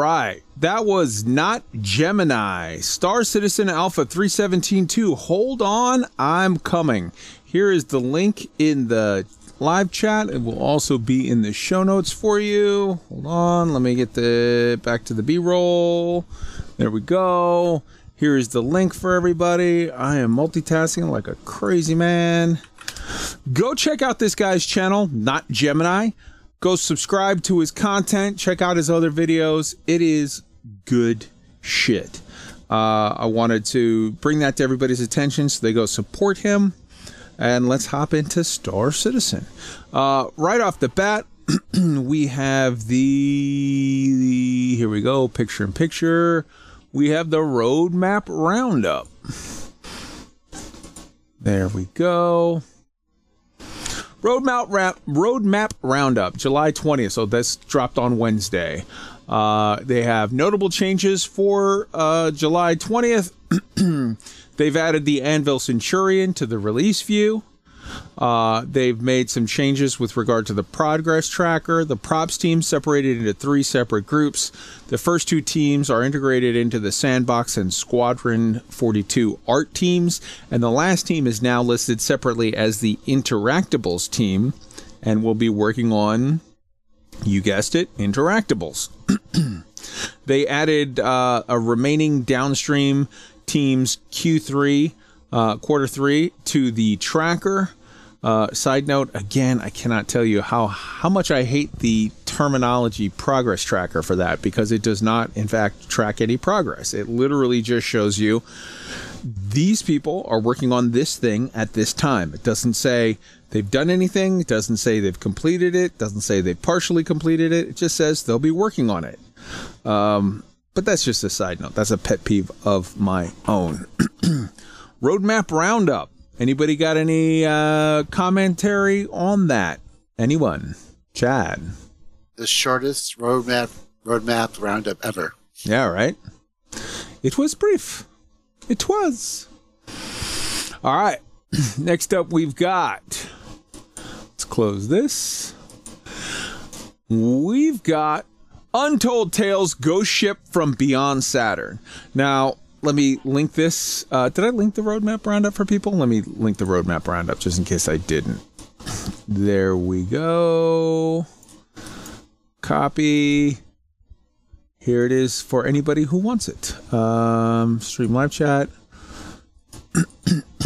Right. That was not Gemini. Star Citizen Alpha 317.2. Hold on. I'm coming. Here is the link in the live chat. It will also be in the show notes for you. Hold on. Let me get the back to the B roll. There we go. Here is the link for everybody. I am multitasking like a crazy man. Go check out this guy's channel, not Gemini. Go subscribe to his content. Check out his other videos. It is good shit. Uh, I wanted to bring that to everybody's attention so they go support him. And let's hop into Star Citizen. Uh, right off the bat, we have the. Here we go. Picture in picture. we have the roadmap roundup. There we go. Roadmap wrap, roadmap roundup, July 20th. So that's dropped on Wednesday. Uh, they have notable changes for uh, July 20th. They've added the Anvil Centurion to the release view. Uh, they've made some changes with regard to the progress tracker. The props team separated into three separate groups. The first two teams are integrated into the Sandbox and Squadron 42 art teams, and the last team is now listed separately as the Interactables team and will be working on, you guessed it, Interactables. they added uh, a remaining downstream teams Q3 uh, quarter three to the tracker. Uh, side note, again, I cannot tell you how how much I hate the terminology progress tracker for that because it does not, in fact, track any progress. It literally just shows you these people are working on this thing at this time. It doesn't say they've done anything. It doesn't say they've completed it. it doesn't say they've partially completed it. It just says they'll be working on it. Um, but that's just a side note. That's a pet peeve of my own. Roadmap roundup. Anybody got any uh, commentary on that? Anyone? Chad. The shortest roadmap roadmap roundup ever. Yeah, right. It was brief. It was. All right. Next up, we've got. Let's close this. We've got Untold Tales Ghost Ship from Beyond Saturn. Now, let me link this. Uh, did I link the roadmap roundup for people? Let me link the roadmap roundup just in case I didn't. There we go. Copy. Here it is for anybody who wants it. Um, stream live chat.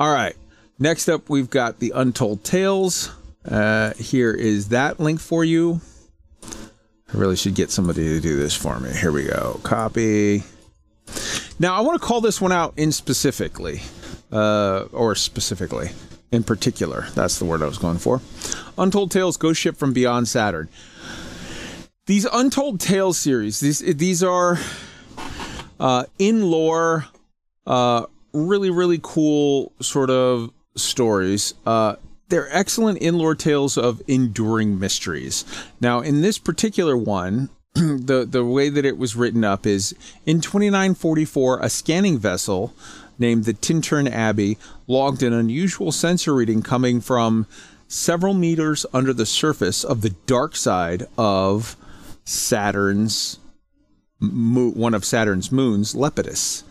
All right. Next up, we've got the Untold Tales. Uh, here is that link for you. I really should get somebody to do this for me. Here we go. Copy. Now, I want to call this one out in specifically, uh, or specifically, in particular. That's the word I was going for. Untold Tales Ghost Ship from Beyond Saturn. These Untold Tales series, these these are uh, in lore, uh, really really cool sort of stories. Uh, they're excellent in lore tales of enduring mysteries. Now, in this particular one, the the way that it was written up is in 2944 a scanning vessel named the Tintern Abbey logged an unusual sensor reading coming from several meters under the surface of the dark side of Saturn's mo- one of Saturn's moons Lepidus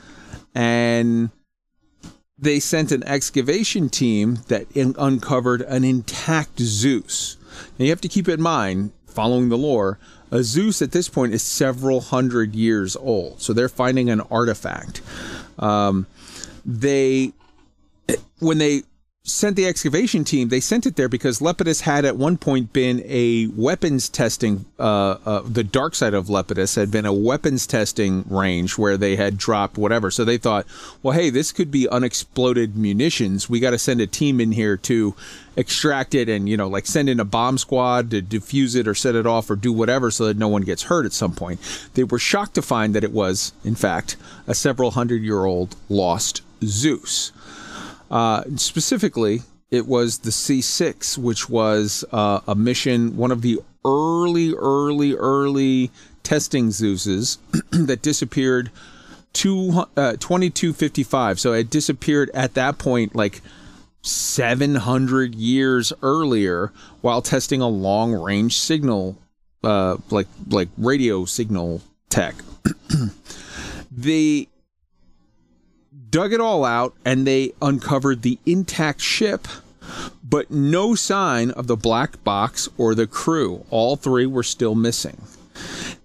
and they sent an excavation team that in- uncovered an intact Zeus. Now you have to keep in mind, following the lore, a Zeus at this point is several hundred years old. So they're finding an artifact. Um, they, when they sent the excavation team, they sent it there because Lepidus had at one point been a weapons testing. Uh, uh, the dark side of Lepidus had been a weapons testing range where they had dropped whatever. So they thought, well, hey, this could be unexploded munitions. We got to send a team in here to extract it and you know like send in a bomb squad to defuse it or set it off or do whatever so that no one gets hurt at some point. They were shocked to find that it was, in fact, a several hundred year old lost Zeus. Uh, specifically, it was the C6, which was uh, a mission, one of the early, early, early testing Zeuses that disappeared two, uh, 2255. So it disappeared at that point, like 700 years earlier, while testing a long range signal, uh, like like radio signal tech. the dug it all out and they uncovered the intact ship, but no sign of the black box or the crew. All three were still missing.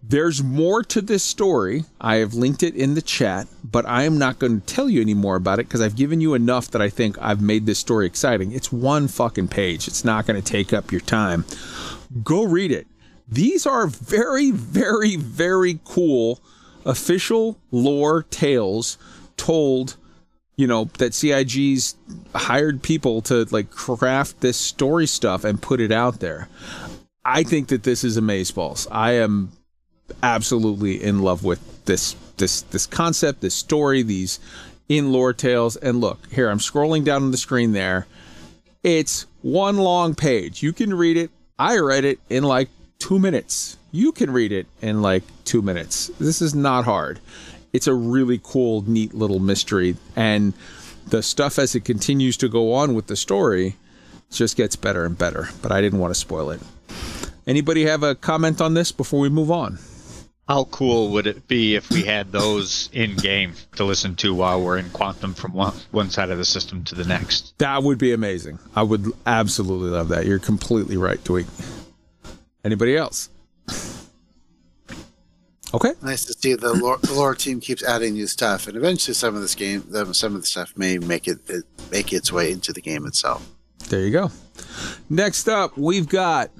There's more to this story. I have linked it in the chat, but I am not going to tell you any more about it because I've given you enough that I think I've made this story exciting. It's one fucking page. It's not going to take up your time. Go read it. These are very, very, very cool official lore tales told you know that CIG's hired people to like craft this story stuff and put it out there. I think that this is amazeballs. I am absolutely in love with this this this concept, this story, these in lore tales. And look, here I'm scrolling down on the screen there. It's one long page. You can read it. I read it in like two minutes. You can read it in like two minutes. This is not hard. It's a really cool, neat little mystery. And the stuff as it continues to go on with the story just gets better and better. But I didn't want to spoil it. Anybody have a comment on this before we move on? How cool would it be if we had those in game to listen to while we're in quantum from one, one side of the system to the next? That would be amazing. I would absolutely love that. You're completely right, Tweak. Anybody else? Okay. Nice to see the lore, the lore team keeps adding new stuff, and eventually some of this game, some of the stuff may make it, it make its way into the game itself. There you go. Next up, we've got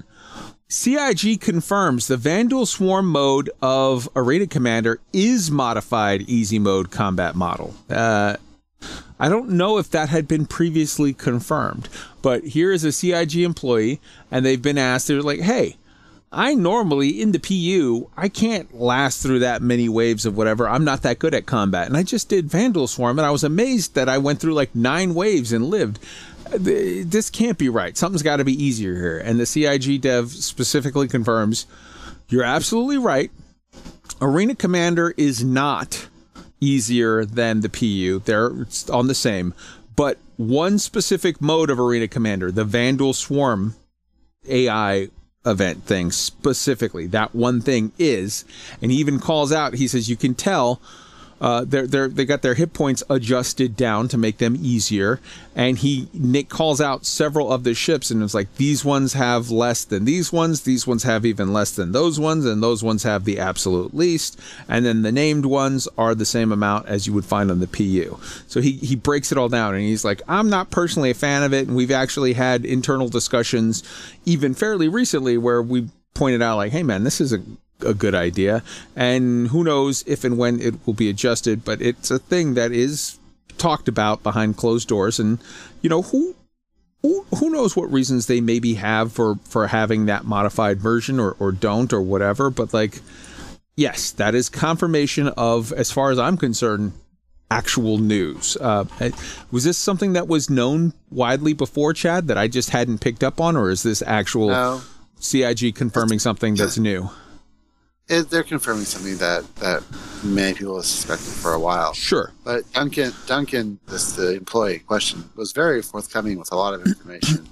CIG confirms the Vandal Swarm mode of Arena Commander is modified easy mode combat model. Uh, I don't know if that had been previously confirmed, but here is a CIG employee, and they've been asked, they're like, hey, I normally in the PU, I can't last through that many waves of whatever. I'm not that good at combat. And I just did Vandal Swarm and I was amazed that I went through like nine waves and lived. Uh, This can't be right. Something's got to be easier here. And the CIG dev specifically confirms you're absolutely right. Arena Commander is not easier than the PU. They're on the same. But one specific mode of Arena Commander, the Vandal Swarm AI event thing specifically. That one thing is, and he even calls out. He says you can tell uh, they're they're they got their hit points adjusted down to make them easier. And he Nick calls out several of the ships and it's like these ones have less than these ones. These ones have even less than those ones, and those ones have the absolute least. And then the named ones are the same amount as you would find on the PU. So he he breaks it all down and he's like, I'm not personally a fan of it, and we've actually had internal discussions even fairly recently where we pointed out like, hey man, this is a a good idea. And who knows if and when it will be adjusted, but it's a thing that is talked about behind closed doors. And, you know, who. Who, who knows what reasons they maybe have for, for having that modified version or, or don't or whatever, but like, yes, that is confirmation of, as far as I'm concerned, actual news. Uh, was this something that was known widely before, Chad, that I just hadn't picked up on, or is this actual No. CIG confirming something that's new? It, they're confirming something that, that many people have suspected for a while. Sure. But Duncan, Duncan, this the employee in question, was very forthcoming with a lot of information.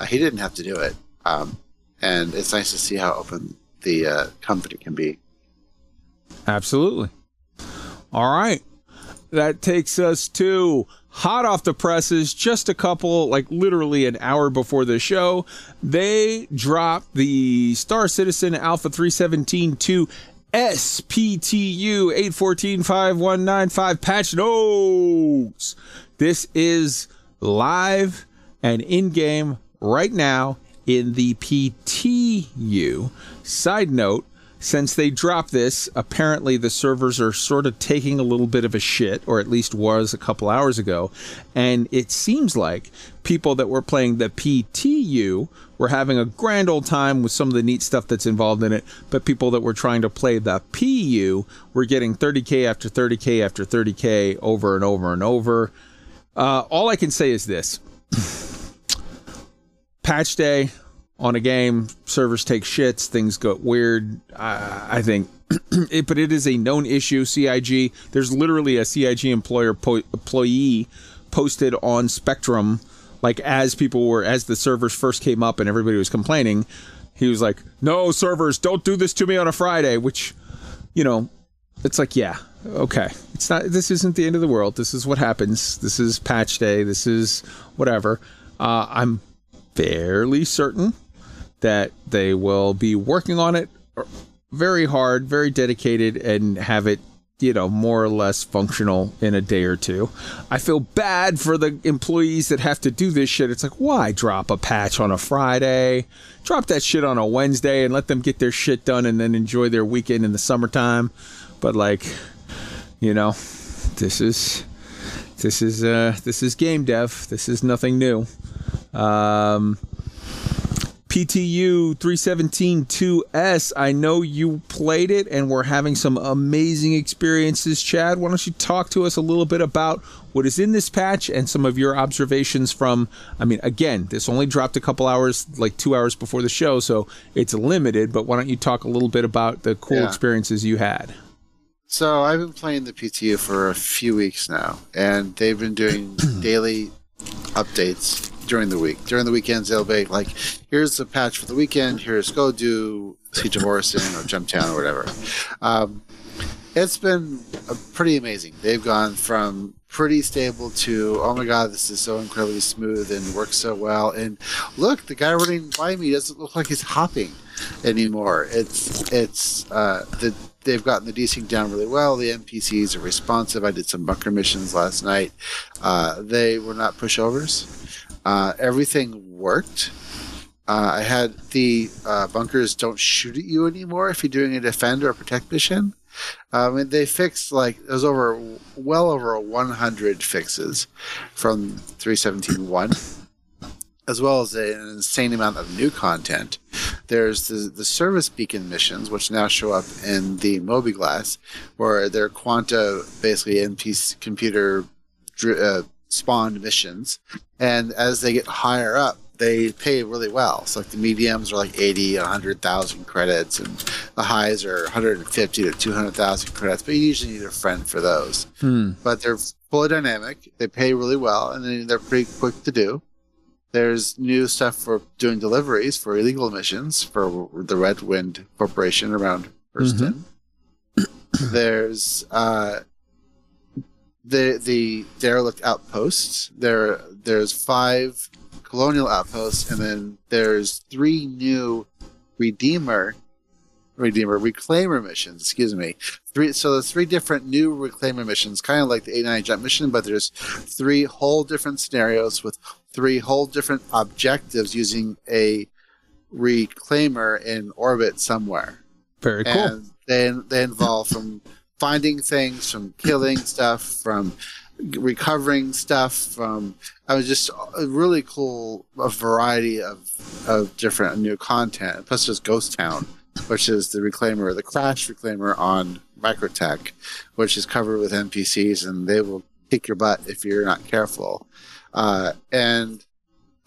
uh, he didn't have to do it, um, and it's nice to see how open the uh, company can be. Absolutely. All right. That takes us to hot off the presses, just a couple, like literally an hour before the show. They dropped the Star Citizen Alpha 317 to SPTU 8145195 patch notes. This is live and in game right now in the PTU. Side note, since they dropped this, apparently the servers are sort of taking a little bit of a shit, or at least was a couple hours ago. And it seems like people that were playing the PTU were having a grand old time with some of the neat stuff that's involved in it. But people that were trying to play the PU were getting 30k after 30k after 30k over and over and over. Uh, all I can say is this patch day on a game, servers take shits, things go weird. I, I think, it, but it is a known issue. CIG, there's literally a CIG employer po- employee posted on Spectrum, like as people were as the servers first came up and everybody was complaining. He was like, "No servers, don't do this to me on a Friday," which, you know, it's like, yeah, okay. It's not. This isn't the end of the world. This is what happens. This is patch day. This is whatever. Uh, I'm fairly certain that they will be working on it very hard, very dedicated, and have it, you know, more or less functional in a day or two. I feel bad for the employees that have to do this shit. It's like, why drop a patch on a Friday? Drop that shit on a Wednesday and let them get their shit done and then enjoy their weekend in the summertime. But like, you know, this is this is uh this is game dev. This is nothing new. Um PTU 317 2S. I know you played it and we're having some amazing experiences. Chad, why don't you talk to us a little bit about what is in this patch and some of your observations from? I mean, again, this only dropped a couple hours, like two hours before the show, so it's limited, but why don't you talk a little bit about the cool Yeah. experiences you had? So I've been playing the PTU for a few weeks now, and they've been doing daily updates during the week. During the weekends, they'll be like, "Here's the patch for the weekend. Here's go do Siege of Orison or Jumptown or whatever." Um, it's been pretty amazing. They've gone from pretty stable to oh my god, this is so incredibly smooth and works so well. And look, the guy running by me doesn't look like he's hopping anymore. It's it's uh, the they've gotten the desync down really well. The NPCs are responsive. I did some bunker missions last night. Uh, they were not pushovers. Uh, everything worked. Uh, I had the uh, bunkers don't shoot at you anymore if you're doing a defend or protect mission. Um, and they fixed like it was over well over 100 fixes from 317.1 as well as an insane amount of new content. There's the, the service beacon missions, which now show up in the mobiGlas, where they're Quanta, basically NPC computer uh, spawned missions. And as they get higher up, they pay really well. So like the mediums are like 80, 100,000 credits, and the highs are 150 to 200,000 credits. But you usually need a friend for those. But they're fully dynamic. They pay really well, and then they're pretty quick to do. There's new stuff for doing deliveries for illegal missions for the Red Wind Corporation around Hurston. There's uh, the the derelict outposts. There there's five colonial outposts, and then there's three new Redeemer Redeemer Reclaimer missions. Excuse me. Three. So there's three different new Reclaimer missions, kind of like the 89 jump mission, but there's three whole different scenarios with three whole different objectives using a Reclaimer in orbit somewhere. Very cool. And they they involve from finding things, from killing stuff, from recovering stuff, from I was just a really cool a variety of of different new content. Plus, there's Ghost Town, which is the reclaimer, the crash reclaimer on Microtech, which is covered with NPCs, and they will kick your butt if you're not careful. Uh, and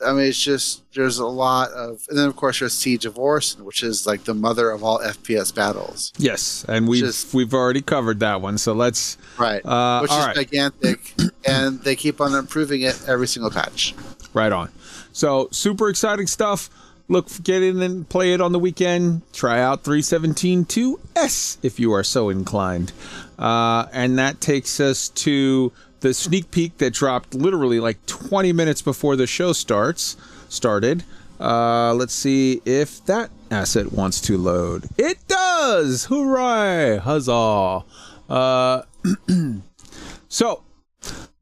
I mean, it's just there's a lot of, and then of course there's Siege of Orison, which is like the mother of all FPS battles. Yes, and we've Just- we've already covered that one. So let's Right. Uh, which is right. gigantic, and they keep on improving it every single patch. Right on. So super exciting stuff. Look, get in and play it on the weekend. Try out 317.2S if you are so inclined. Uh, and that takes us to the sneak peek that dropped literally like 20 minutes before the show starts started. Uh, let's see if that asset wants to load. It does! Hooray! Huzzah! Uh, so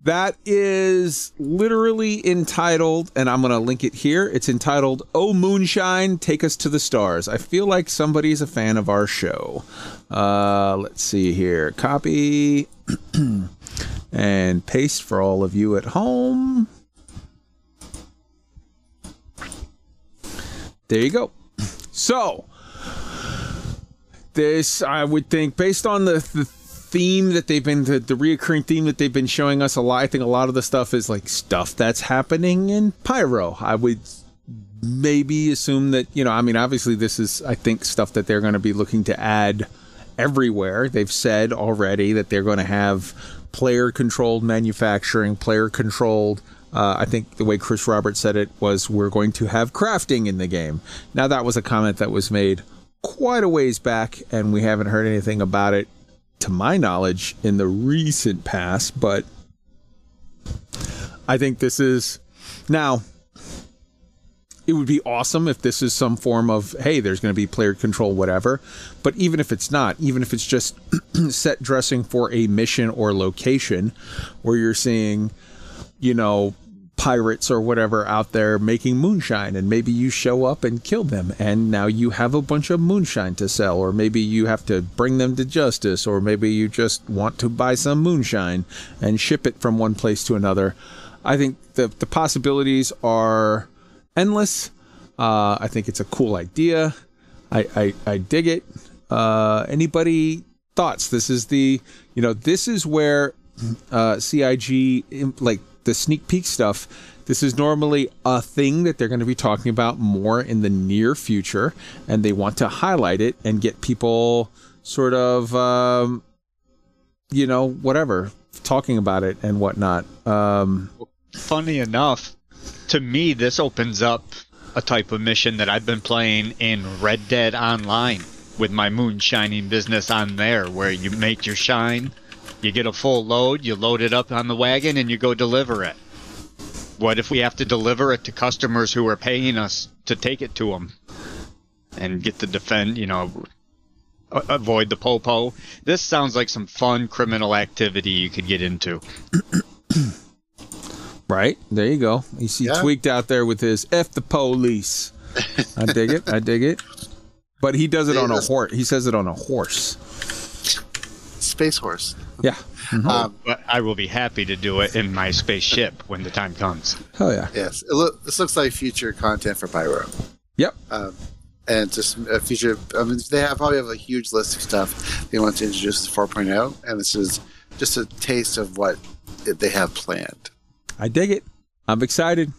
that is literally entitled, and I'm going to link it here. It's entitled, Oh Moonshine, Take Us to the Stars. I feel like somebody's a fan of our show. Uh, let's see here. Copy and paste for all of you at home. There you go. So, this I would think, based on the, the theme that they've been the, the reoccurring theme that they've been showing us a lot. I think a lot of the stuff is like stuff that's happening in Pyro. I would maybe assume that you know. I mean, obviously, this is I think stuff that they're going to be looking to add everywhere. They've said already that they're going to have player controlled manufacturing, player controlled. Uh, I think the way Chris Roberts said it was, we're going to have crafting in the game. Now, that was a comment that was made quite a ways back, and we haven't heard anything about it, to my knowledge, in the recent past. But I think this is now. It would be awesome if this is some form of hey, there's going to be player control, whatever. But even if it's not, even if it's just set dressing for a mission or location, where you're seeing, you know, pirates or whatever out there making moonshine and maybe you show up and kill them and now you have a bunch of moonshine to sell or maybe you have to bring them to justice or maybe you just want to buy some moonshine and ship it from one place to another i think the the possibilities are endless Uh, I think it's a cool idea. I I, I dig it. Uh, anybody thoughts? This is the you know this is where uh, CIG like the sneak peek stuff. This is normally a thing that they're going to be talking about more in the near future, and they want to highlight it and get people sort of um, you know whatever talking about it and whatnot. Um, Funny enough, to me, this opens up a type of mission that I've been playing in Red Dead Online with my moonshining business on there, where you make your shine, you get a full load, you load it up on the wagon, and you go deliver it. What if we have to deliver it to customers who are paying us to take it to them and get to defend, you know, avoid the popo? This sounds like some fun criminal activity you could get into. Right there, you go. You see Yeah. tweaked out there with his "f the police." I dig it. I dig it. But he does it on a horse. He says it on a horse. Space Horse. Yeah. Um, But I will be happy to do it in my spaceship when the time comes. Hell yeah. yes, it look, this looks like future content for Pyro. Yep. Um, and just a future. I mean, they have probably have a huge list of stuff they want to introduce to 4.0, and this is just a taste of what they have planned. I dig it. I'm excited.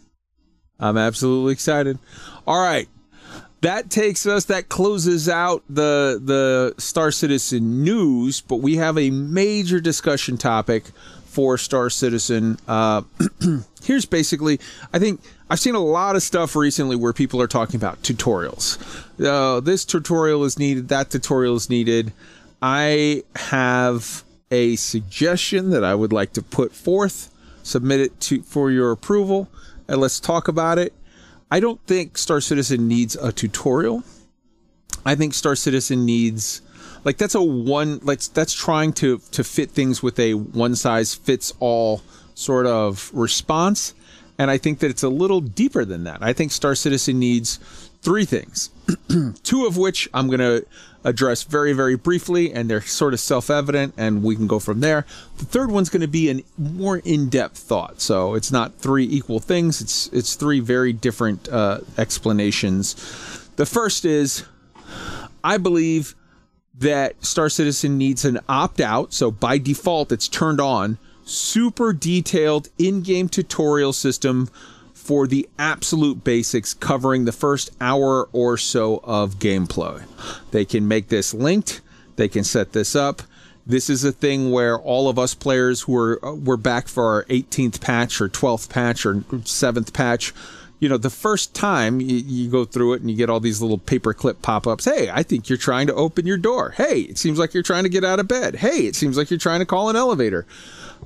I'm absolutely excited. All right. That takes us that closes out the the Star Citizen news, but we have a major discussion topic for Star Citizen. Uh, here's basically I think I've seen a lot of stuff recently where people are talking about tutorials. Uh, this tutorial is needed, that tutorial is needed. I have a suggestion that I would like to put forth, submit it to for your approval, and let's talk about it. I don't think Star Citizen needs a tutorial. I think Star Citizen needs like that's a one like that's trying to to fit things with a one size fits all sort of response and I think that it's a little deeper than that. I think Star Citizen needs three things. Two of which I'm going to address very very briefly and they're sort of self-evident and we can go from there. The third one's going to be a more in-depth thought. So it's not three equal things. It's it's three very different uh, explanations. The first is I believe that Star Citizen needs an opt out. So by default, it's turned on. Super detailed in game tutorial system for the absolute basics, covering the first hour or so of gameplay. They can make this linked, they can set this up. This is a thing where all of us players who are uh, we're back for our 18th patch or 12th patch or 7th patch you know, the first time you, you go through it and you get all these little paperclip pop ups. Hey, I think you're trying to open your door. Hey, it seems like you're trying to get out of bed. Hey, it seems like you're trying to call an elevator.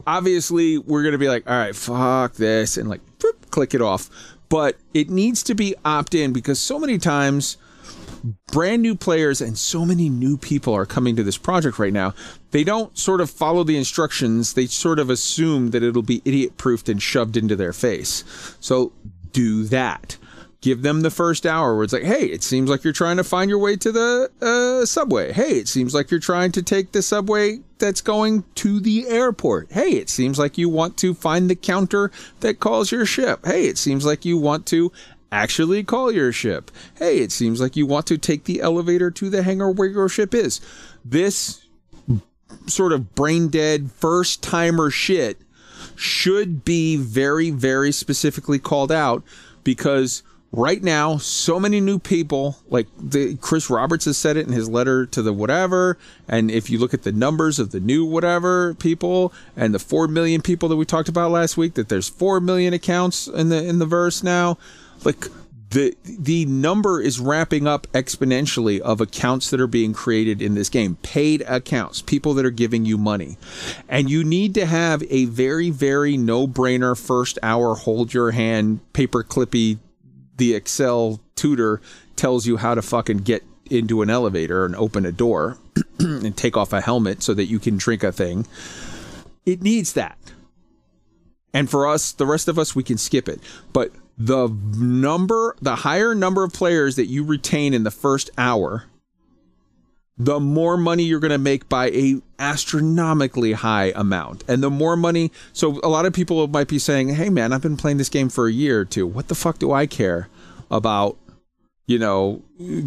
Obviously, we're going to be like, all right, fuck this, and like, boop, click it off. But it needs to be opt in because so many times brand new players and so many new people are coming to this project right now. They don't sort of follow the instructions. They sort of assume that it'll be idiot proofed and shoved into their face. So do that. Give them the first hour where it's like, hey, it seems like you're trying to find your way to the uh, subway. Hey, it seems like you're trying to take the subway that's going to the airport. Hey, it seems like you want to find the counter that calls your ship. Hey, it seems like you want to actually call your ship. Hey, it seems like you want to take the elevator to the hangar where your ship is. This sort of brain dead first timer shit should be very, very specifically called out because right now, so many new people, like the, Chris Roberts has said it in his letter to the whatever. And if you look at the numbers of the new whatever people and the 4 million people that we talked about last week, that there's 4 million accounts in the, in the verse now, like the the number is ramping up exponentially of accounts that are being created in this game paid accounts people that are giving you money and you need to have a very very no-brainer first hour hold your hand paper clippy the excel tutor tells you how to fucking get into an elevator and open a door and take off a helmet so that you can drink a thing. It needs that. And for us the rest of us we can skip it. But the number the higher number of players that you retain in the first hour the more money you're going to make by a astronomically high amount and the more money so a lot of people might be saying hey man i've been playing this game for a year or two what the fuck do i care about you know,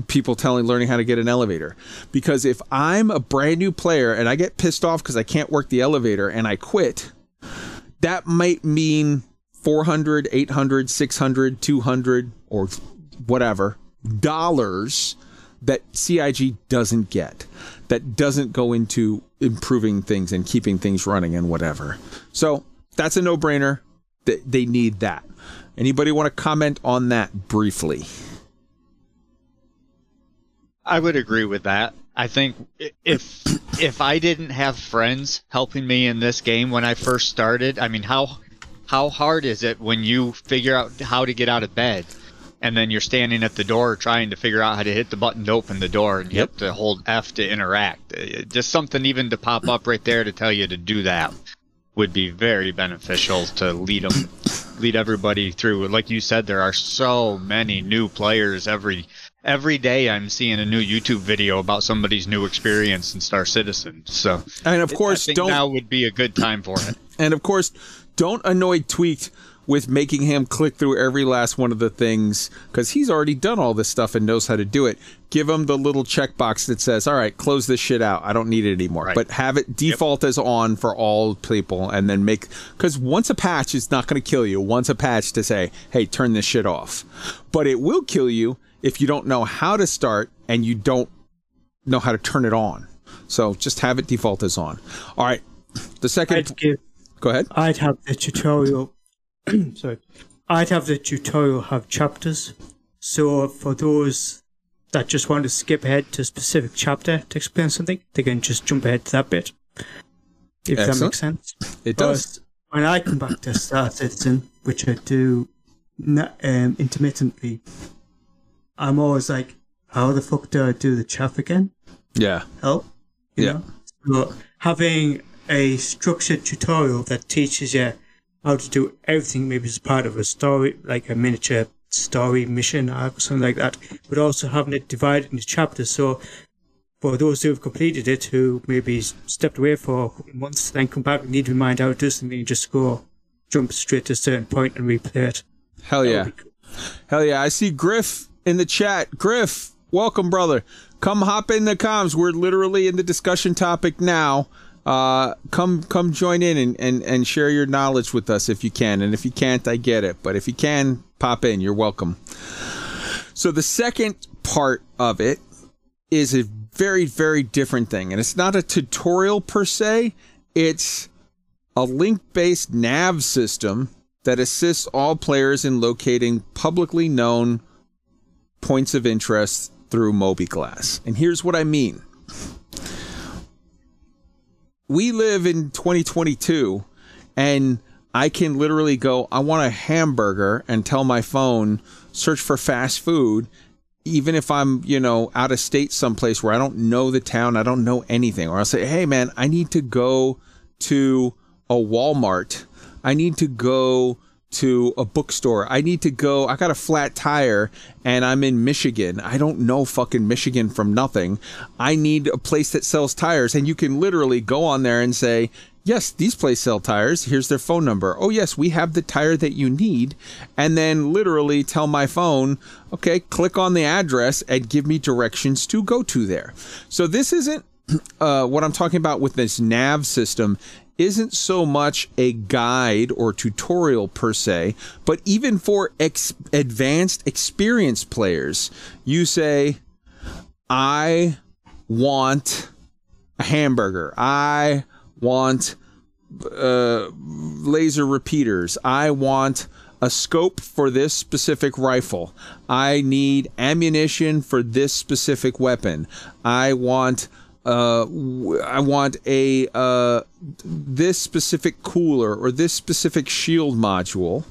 people telling learning how to get an elevator. Because if I'm a brand new player and I get pissed off because I can't work the elevator and I quit, that might mean 400, 800, 600, 200 or whatever dollars that CIG doesn't get, that doesn't go into improving things and keeping things running and whatever. So that's a no brainer. They, they need that. Anybody want to comment on that briefly? I would agree with that. I think if if I didn't have friends helping me in this game when I first started, I mean how how hard is it when you figure out how to get out of bed and then you're standing at the door trying to figure out how to hit the button to open the door and you Yep. have to hold F to interact. Uh, Just something even to pop up right there to tell you to do that would be very beneficial to lead them lead everybody through. Like you said there are so many new players every every day I'm seeing a new YouTube video about somebody's new experience in Star Citizen. So And of course, I think don't now would be a good time for it. And of course, don't annoy Tweaked with making him click through every last one of the things because he's already done all this stuff and knows how to do it. Give him the little checkbox that says, "All right, close this shit out. I don't need it anymore." Right. But have it default as on for all people, and then make because once a patch is not going to kill you. Once a patch to say, "Hey, turn this shit off," but it will kill you if you don't know how to start and you don't know how to turn it on. So just have it default as on. All right. The second, I'd give go ahead. I'd have the tutorial. sorry, I'd have the tutorial have chapters. So for those that just want to skip ahead to a specific chapter to explain something, they can just jump ahead to that bit. If that makes sense. It does. But when I come back to Star Citizen, which I do um, intermittently, I'm always like, how the fuck do I do the chaff again? Yeah. help. You Yeah. know? So having a structured tutorial that teaches you how to do everything, maybe as part of a story, like a miniature story mission arc or something like that, but also having it divided into chapters. So for those who have completed it, who maybe stepped away for a couple of months, then come back and need to remind how to do something, and just go jump straight to a certain point and replay it. Hell yeah. cool. Hell yeah. I see Griff in the chat. Griff, welcome, brother. Come hop in the comms. We're literally in the discussion topic now. Uh, come come join in and, and, and share your knowledge with us if you can. And if you can't, I get it. But if you can, pop in. You're welcome. So the second part of it is a very, very different thing. And it's not a tutorial per se. It's a link-based nav system that assists all players in locating publicly known points of interest through mobiGlas. And here's what I mean. We live in 2022 and I can literally go, I want a hamburger and tell my phone, search for fast food, even if I'm, you know, out of state someplace where I don't know the town, I don't know anything. Or I'll say, hey, man, I need to go to a Walmart. I need to go to a bookstore. I need to go. I got a flat tire and I'm in Michigan. I don't know fucking Michigan from nothing. I need a place that sells tires. And you can literally go on there and say, Yes, these places sell tires. Here's their phone number. Oh, yes, we have the tire that you need. And then literally tell my phone, okay, click on the address and give me directions to go to there. So this isn't uh, what I'm talking about with this nav system isn't so much a guide or tutorial per se, but even for ex- advanced experienced players, you say, I want a hamburger. I want uh, laser repeaters. I want a scope for this specific rifle. I need ammunition for this specific weapon. I want uh, I want a uh, this specific cooler or this specific shield module.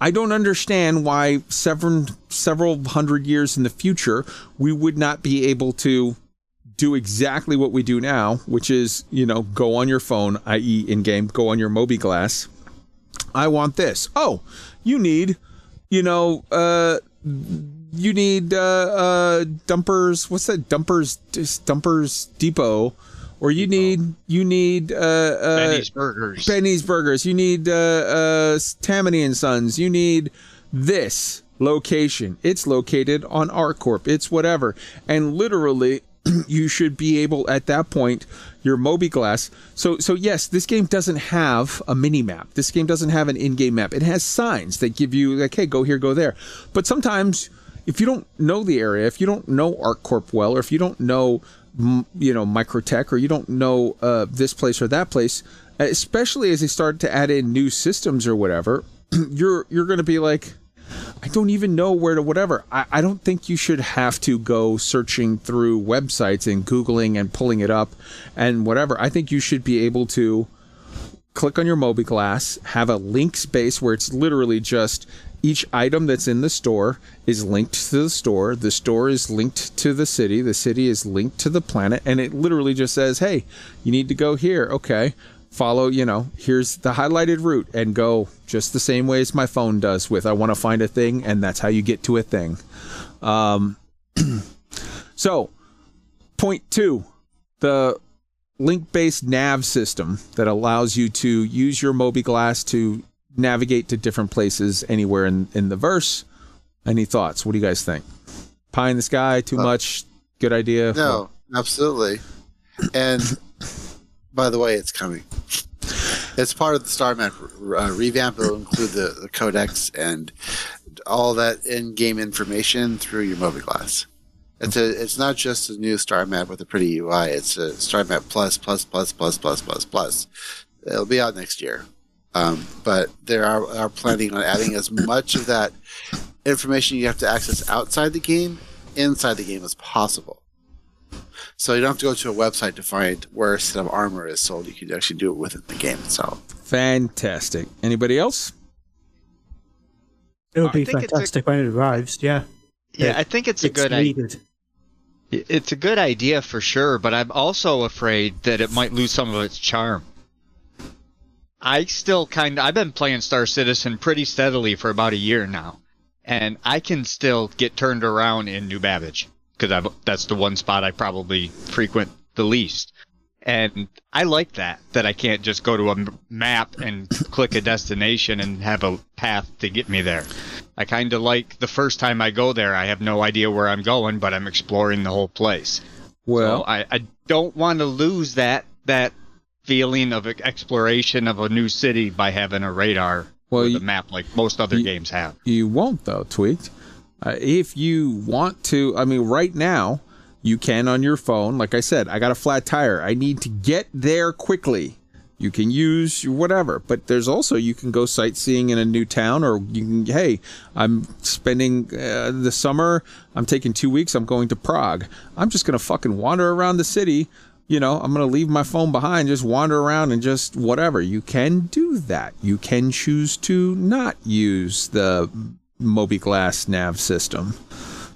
I don't understand why several several hundred years in the future we would not be able to do exactly what we do now, which is, you know, go on your phone, i.e., in game, go on your mobiGlas. I want this. Oh, you need, you know, uh, you need uh, uh, dumpers. What's that? Dumpers, just Dumper's Depot, or you need you need uh, uh, Benny's Burgers. Benny's Burgers. You need uh, uh, Tammany and Sons. You need this. location. It's located on ArcCorp. It's whatever. And literally, you should be able at that point your mobiGlas. So so yes, this game doesn't have a mini map. This game doesn't have an in-game map. It has signs that give you like, hey, go here, go there. But sometimes if you don't know the area, if you don't know ArcCorp well, or if you don't know you know Microtech, or you don't know uh, this place or that place, especially as they start to add in new systems or whatever, you're you're going to be like, I don't even know where to whatever. I, I don't think you should have to go searching through websites and Googling and pulling it up and whatever. I think you should be able to click on your mobiGlas, have a link space where it's literally just each item that's in the store is linked to the store. The store is linked to the city. The city is linked to the planet. And it literally just says, hey, you need to go here. Okay. Follow, you know, here's the highlighted route and go just the same way as my phone does with I want to find a thing. And that's how you get to a thing. Um, so, point two the link based nav system that allows you to use your mobiGlas to navigate to different places anywhere in, in the verse. Any thoughts? What do you guys think? Pie in the sky, too much? Good idea? No, absolutely. And by the way, it's coming. It's part of the Star Map uh, revamp. It'll include the, the codex and all that in-game information through your mobiGlas. It's a. It's not just a new Star Map with a pretty UI. It's a Star Map plus plus plus plus plus plus plus. It'll be out next year. Um, but they are, are planning on adding as much of that information you have to access outside the game inside the game as possible. So you don't have to go to a website to find where a set of armor is sold. You can actually do it within the game itself. Fantastic. Anybody else? It'll be think it's a- fantastic when it arrives. Yeah. Yeah, I think it's a good idea. It's a good idea for sure, but I'm also afraid that it might lose some of its charm. I still kind of, I've been playing Star Citizen pretty steadily for about a year now, and I can still get turned around in New Babbage because that's the one spot I probably frequent the least. And I like that, that I can't just go to a map and click a destination and have a path to get me there. I kind of like the first time I go there, I have no idea where I'm going, but I'm exploring the whole place. Well, So I, I don't want to lose that that feeling of exploration of a new city by having a radar Well, you- a map like most other you- games have. You won't though, tweaked. Uh, if you want to, I mean, right now you can on your phone. Like I said, I got a flat tire. I need to get there quickly. You can use whatever, but there's also you can go sightseeing in a new town, or you can. Hey, I'm spending uh, the summer. I'm taking two weeks. I'm going to Prague. I'm just gonna fucking wander around the city. You know, I'm gonna leave my phone behind, just wander around and just whatever. You can do that. You can choose to not use the mobiGlas nav system.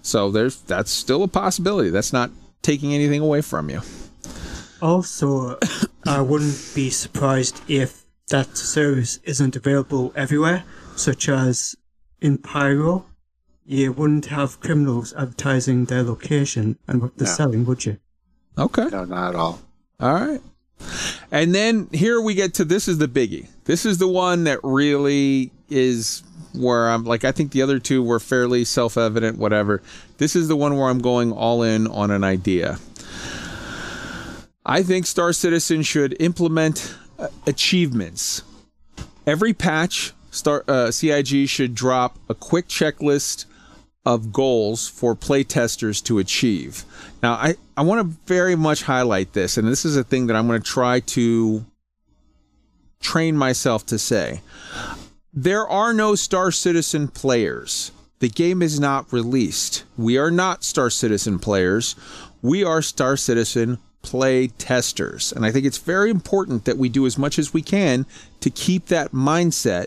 So there's that's still a possibility. That's not taking anything away from you. Also, I wouldn't be surprised if that service isn't available everywhere, such as in Pyro. You wouldn't have criminals advertising their location and what they're No. selling, would you? Okay. No, not at all. All right. And then here we get to this is the biggie. This is the one that really is where I'm like, I think the other two were fairly self evident, whatever. This is the one where I'm going all in on an idea. I think Star Citizen should implement uh, achievements. Every patch, Star uh, CIG should drop a quick checklist of goals for playtesters to achieve. Now, I, I want to very much highlight this, and this is a thing that I'm going to try to train myself to say. There are no Star Citizen players. The game is not released. We are not Star Citizen players. We are Star Citizen play testers. And I think it's very important that we do as much as we can to keep that mindset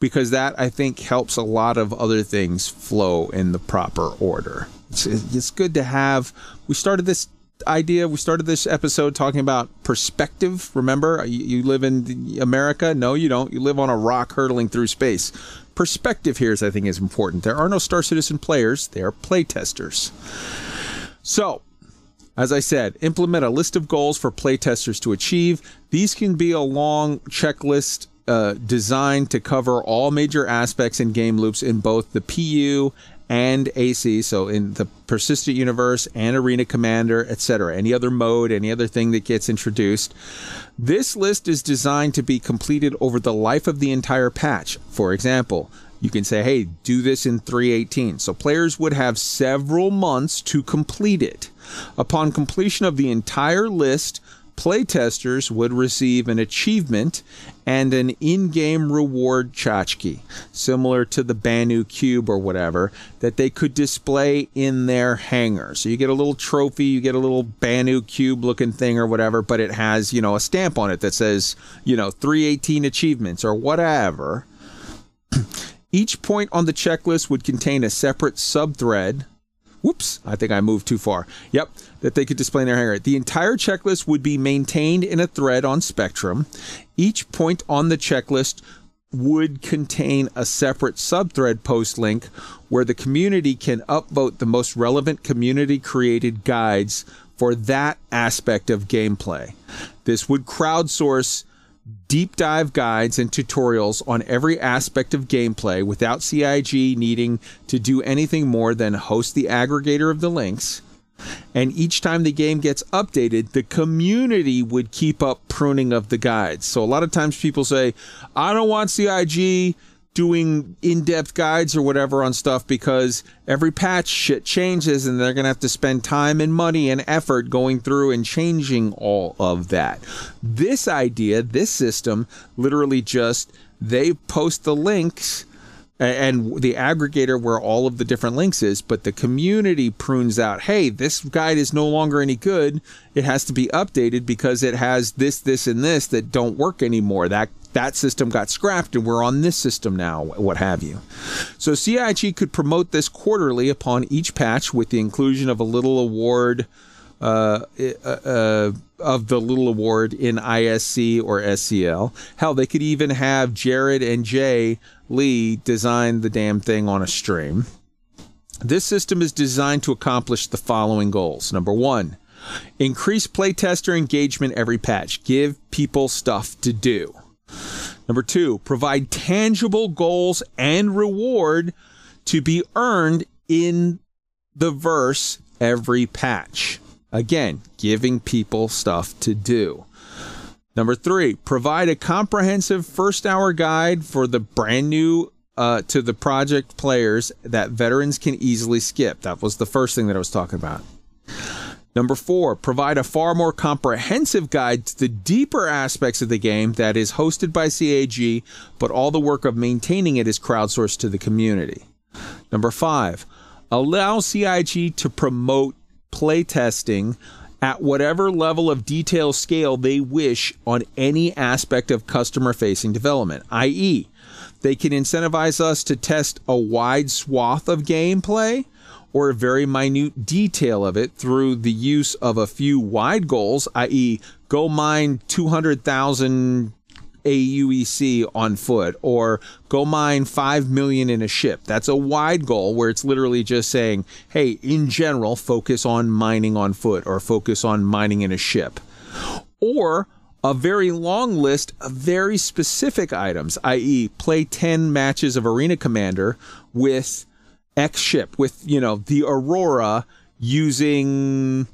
because that I think helps a lot of other things flow in the proper order. It's, it's good to have. We started this idea. We started this episode talking about perspective. Remember, you, live in America. No, you don't. You live on a rock hurtling through space. Perspective here is, I think, is important. There are no Star Citizen players. They are playtesters. So, as I said, implement a list of goals for playtesters to achieve. These can be a long checklist uh, designed to cover all major aspects in game loops in both the PU and AC, so in the persistent universe and arena commander, etc. Any other mode, any other thing that gets introduced. This list is designed to be completed over the life of the entire patch. For example, you can say, hey, do this in 318. So players would have several months to complete it. Upon completion of the entire list, playtesters would receive an achievement and an in-game reward tchotchke, similar to the Banu cube or whatever, that they could display in their hangar. So you get a little trophy, you get a little Banu cube looking thing or whatever, but it has, you know, a stamp on it that says, you know, 318 achievements or whatever. Each point on the checklist would contain a separate subthread. Whoops, I think I moved too far. Yep, that they could display in their hangar. The entire checklist would be maintained in a thread on Spectrum. Each point on the checklist would contain a separate subthread post link where the community can upvote the most relevant community created guides for that aspect of gameplay. This would crowdsource deep dive guides and tutorials on every aspect of gameplay without CIG needing to do anything more than host the aggregator of the links. And each time the game gets updated, the community would keep up pruning of the guides. So a lot of times people say, I don't want CIG doing in-depth guides or whatever on stuff because every patch shit changes and they're going to have to spend time and money and effort going through and changing all of that. This idea, this system literally just they post the links and the aggregator where all of the different links is, but the community prunes out, hey, this guide is no longer any good. It has to be updated because it has this, this, and this that don't work anymore. That that system got scrapped and we're on this system now, what have you. So CIG could promote this quarterly upon each patch with the inclusion of a little award uh, uh, uh, of the little award in ISC or SCL. Hell, they could even have Jared and Jay Lee design the damn thing on a stream. This system is designed to accomplish the following goals. Number one, increase playtester engagement every patch. Give people stuff to do. Number two, provide tangible goals and reward to be earned in the verse every patch. Again, giving people stuff to do. Number three, provide a comprehensive first hour guide for the brand new uh, to the project players that veterans can easily skip. That was the first thing that I was talking about. Number four, provide a far more comprehensive guide to the deeper aspects of the game that is hosted by CIG, but all the work of maintaining it is crowdsourced to the community. Number five, allow CIG to promote playtesting at whatever level of detail scale they wish on any aspect of customer facing development, i.e., they can incentivize us to test a wide swath of gameplay or a very minute detail of it through the use of a few wide goals, i.e., go mine 200,000 AUEC on foot or go mine 5 million in a ship. That's a wide goal where it's literally just saying, hey, in general, focus on mining on foot or focus on mining in a ship. Or a very long list of very specific items, i.e., play 10 matches of Arena Commander with X ship, with, you know, the Aurora using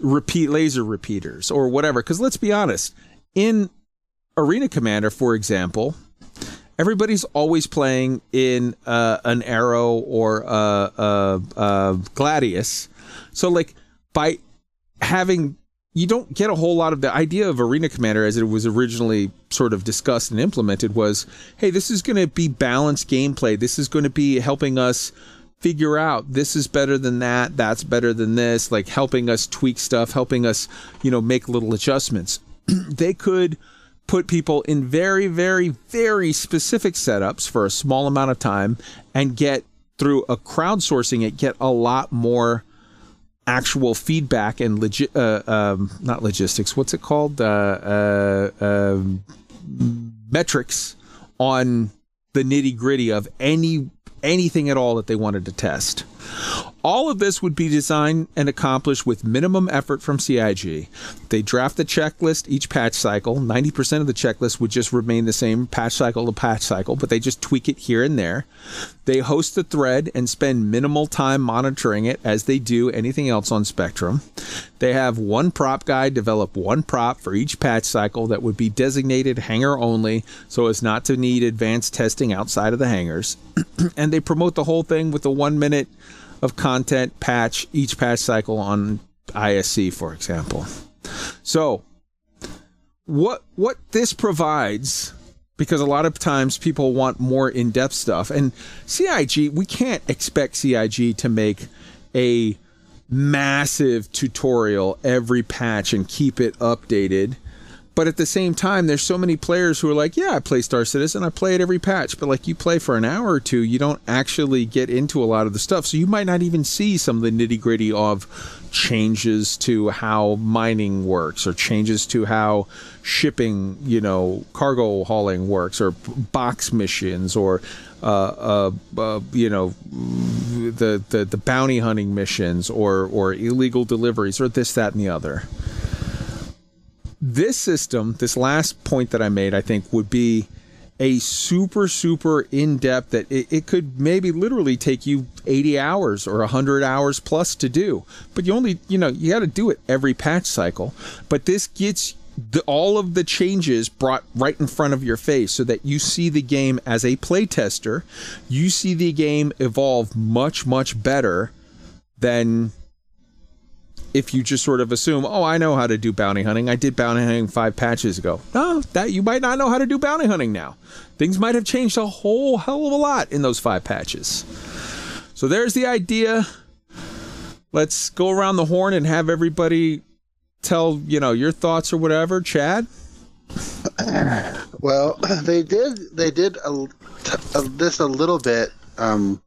repeat laser repeaters or whatever. Because let's be honest, in Arena Commander, for example, everybody's always playing in uh, an Arrow or uh, uh, uh, Gladius. So, like, by having you don't get a whole lot of the idea of arena commander as it was originally sort of discussed and implemented was hey this is going to be balanced gameplay this is going to be helping us figure out this is better than that that's better than this like helping us tweak stuff helping us you know make little adjustments they could put people in very very very specific setups for a small amount of time and get through a crowdsourcing it get a lot more actual feedback and legi- uh, um, not logistics. What's it called? Uh, uh, um, metrics on the nitty gritty of any anything at all that they wanted to test. All of this would be designed and accomplished with minimum effort from CIG. They draft the checklist each patch cycle. 90% of the checklist would just remain the same patch cycle to patch cycle, but they just tweak it here and there. They host the thread and spend minimal time monitoring it as they do anything else on Spectrum. They have one prop guy develop one prop for each patch cycle that would be designated hanger only so as not to need advanced testing outside of the hangars. and they promote the whole thing with a one minute of content patch each patch cycle on ISC, for example. So, what what this provides because a lot of times people want more in-depth stuff and CIG we can't expect CIG to make a massive tutorial every patch and keep it updated but at the same time there's so many players who are like yeah i play star citizen. I play it every patch. But like you play for an hour or two you don't actually get into a lot of the stuff. So you might not even see some of the nitty gritty of changes to how mining works or changes to how shipping you know cargo hauling works or box missions or uh, uh, uh, you know the, the the bounty hunting missions or or illegal deliveries or this that and the other this system, this last point that I made, I think would be a super, super in depth that it, it could maybe literally take you 80 hours or 100 hours plus to do. But you only, you know, you got to do it every patch cycle. But this gets the, all of the changes brought right in front of your face so that you see the game as a playtester. You see the game evolve much, much better than if you just sort of assume, oh, I know how to do bounty hunting. I did bounty hunting five patches ago. No, that you might not know how to do bounty hunting now. Things might have changed a whole hell of a lot in those five patches. So there's the idea. Let's go around the horn and have everybody tell, you know, your thoughts or whatever. Chad? Well, they did they did a, a, this a little bit um,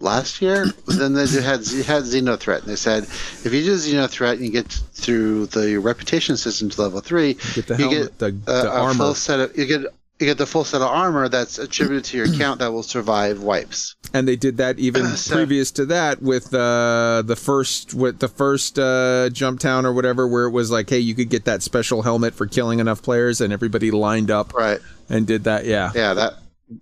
last year. Then they had had Xenothreat, and they said if you do Xenothreat and you get through the reputation system to level three, Get the you get the, a, the a armor. full set of you get you get the full set of armor that's attributed to your account that will survive wipes. and they did that even So- previous to that with uh, the first with the first uh, jump town or whatever where it was like hey you could get that special helmet for killing enough players and everybody lined up Right. and did that yeah Yeah, that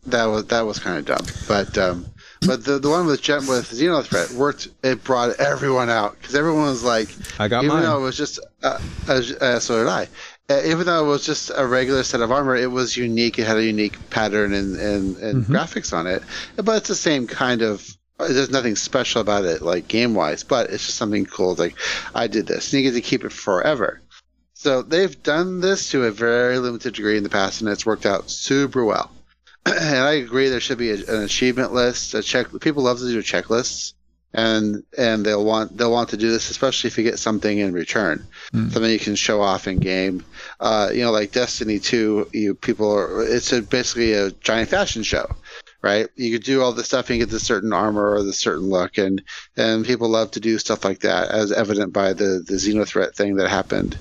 that was that was kind of dumb, but um, but the the one with Jet with Xenothreat worked. It brought everyone out because everyone was like, I got even mine. though it was just uh, uh, uh, so did I. Uh, even though it was just a regular set of armor, it was unique. It had a unique pattern and and, and Mm-hmm. graphics on it, but it's the same kind of. There's nothing special about it, like game wise, but it's just something cool. Like I did this, and you get to keep it forever. So they've done this to a very limited degree in the past, and it's worked out super well. and I agree there should be a, an achievement list. A check. People love to do checklists, and and they'll want they'll want to do this, especially if you get something in return, something you can show off in game. Uh, you know, like Destiny Two, you people are. It's a, basically a giant fashion show. Right, you could do all this stuff and get the certain armor or the certain look, and and people love to do stuff like that, as evident by the the Xenothreat thing that happened,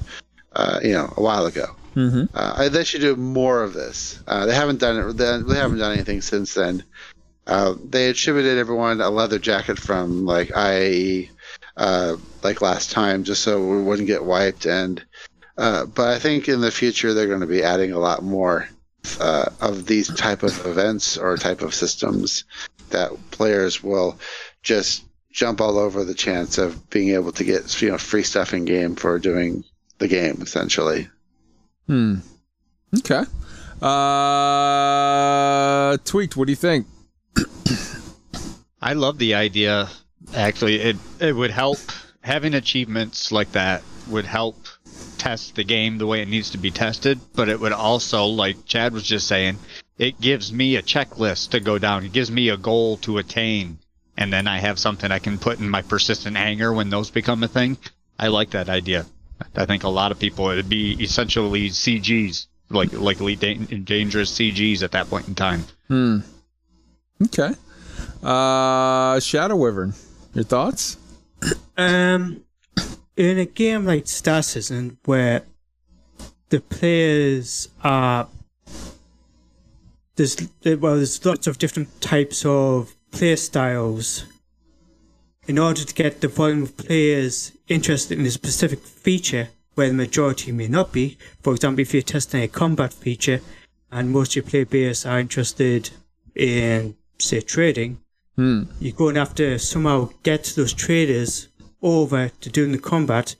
uh, you know, a while ago. Mm-hmm. Uh, they should do more of this. Uh, they haven't done it. They they haven't done anything since then. Uh, they attributed everyone a leather jacket from like IAE, uh, like last time, just so we wouldn't get wiped. And uh, but I think in the future they're going to be adding a lot more uh, of these type of events or type of systems that players will just jump all over the chance of being able to get you know free stuff in game for doing the game essentially. Hmm okay uh tweaked what do you think I love the idea. Actually, it it would help having achievements like that would help test the game the way it needs to be tested, but it would also, like Chad was just saying, it gives me a checklist to go down. It gives me a goal to attain, and then I have something I can put in my persistent hanger when those become a thing. I like that idea. I think a lot of people it'd be essentially CGs, like like elite da- dangerous CGs at that point in time. hmm okay uh shadow wyvern your thoughts Um, in a game like Star Citizen, where the players are there's well, there's lots of different types of play styles. In order to get the volume of players interested in a specific feature where the majority may not be, for example, if you're testing a combat feature and most of your player base are interested in, say, trading, Hmm. you're going to have to somehow get those traders over to doing the combat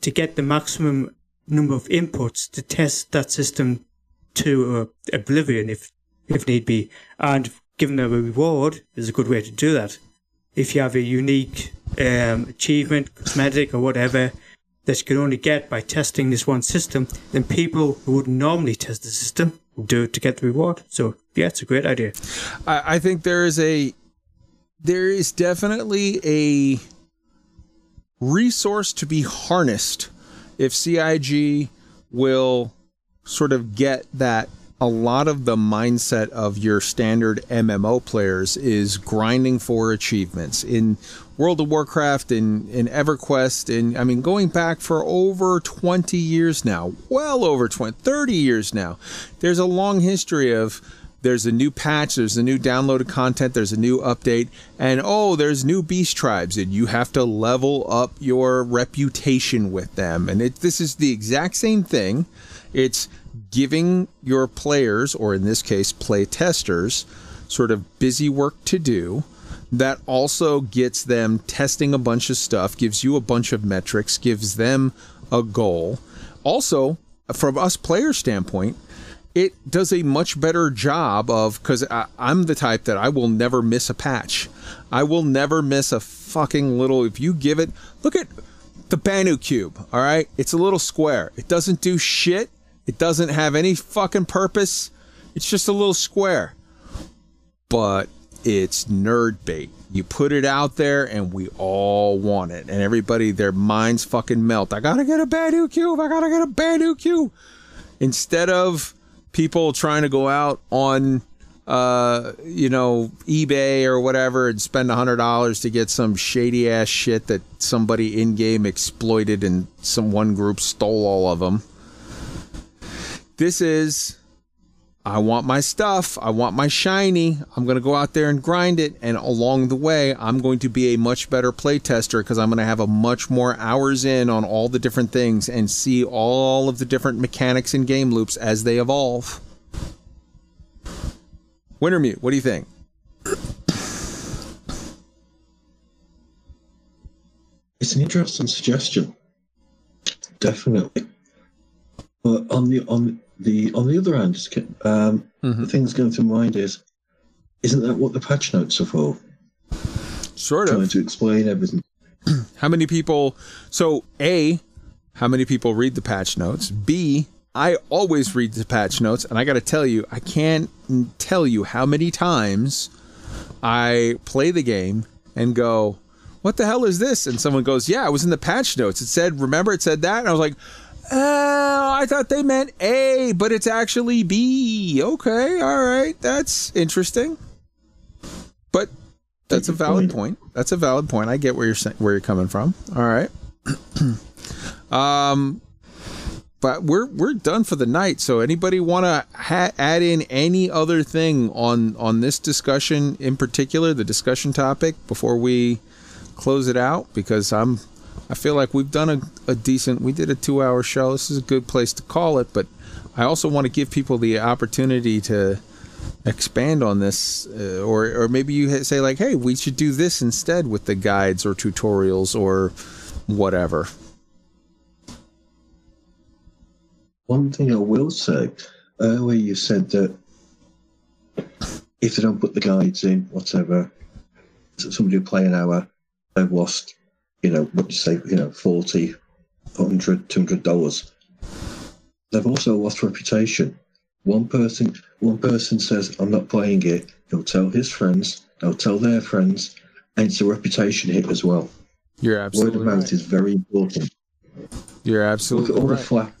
to get the maximum number of inputs to test that system to uh, oblivion if if need be. And giving them a reward is a good way to do that. If you have a unique um, achievement, cosmetic, or whatever that you can only get by testing this one system, then people who would normally test the system do it to get the reward. So yeah, it's a great idea. I, I think there is a there is definitely a resource to be harnessed if CIG will sort of get that a lot of the mindset of your standard MMO players is grinding for achievements in World of Warcraft in in EverQuest and I mean going back for over 20 years now well over 20 30 years now there's a long history of there's a new patch, there's a new downloaded content, there's a new update, and oh, there's new beast tribes, and you have to level up your reputation with them. And it, this is the exact same thing. It's giving your players, or in this case, play testers, sort of busy work to do that also gets them testing a bunch of stuff, gives you a bunch of metrics, gives them a goal. Also, from us player standpoint, it does a much better job of because I'm the type that I will never miss a patch. I will never miss a fucking little. If you give it, look at the Banu cube. All right, it's a little square. It doesn't do shit. It doesn't have any fucking purpose. It's just a little square. But it's nerd bait. You put it out there and we all want it. And everybody, their minds fucking melt. I gotta get a Banu cube. I gotta get a Banu cube. Instead of people trying to go out on uh you know ebay or whatever and spend a hundred dollars to get some shady ass shit that somebody in game exploited and some one group stole all of them this is i want my stuff i want my shiny i'm going to go out there and grind it and along the way i'm going to be a much better play tester because i'm going to have a much more hours in on all the different things and see all of the different mechanics and game loops as they evolve Wintermute, what do you think? It's an interesting suggestion, definitely. But on the on the on the other hand, um, the thing that's going through my mind is, isn't that what the patch notes are for? Sort Trying of. to explain everything. How many people? So, A, how many people read the patch notes? B, I always read the patch notes, and I got to tell you, I can't tell you how many times I play the game and go, "What the hell is this?" And someone goes, "Yeah, it was in the patch notes. It said, remember, it said that." And I was like, "Oh, I thought they meant A, but it's actually B." Okay, all right, that's interesting. But that's a valid point. That's a valid point. I get where you're where you're coming from. All right. um but we're we're done for the night. So anybody want to ha- add in any other thing on on this discussion in particular, the discussion topic before we close it out because I'm I feel like we've done a, a decent we did a 2-hour show. This is a good place to call it, but I also want to give people the opportunity to expand on this uh, or or maybe you say like, "Hey, we should do this instead with the guides or tutorials or whatever." One thing I will say, earlier you said that if they don't put the guides in, whatever, somebody will play an hour, they've lost, you know, what you say, you know, 40, 100, 200 dollars. They've also lost reputation. One person, one person says, I'm not playing it. He'll tell his friends, they'll tell their friends, and it's a reputation hit as well. You're absolutely Word of mouth right. is very important. You're Look absolutely at all right. the flack.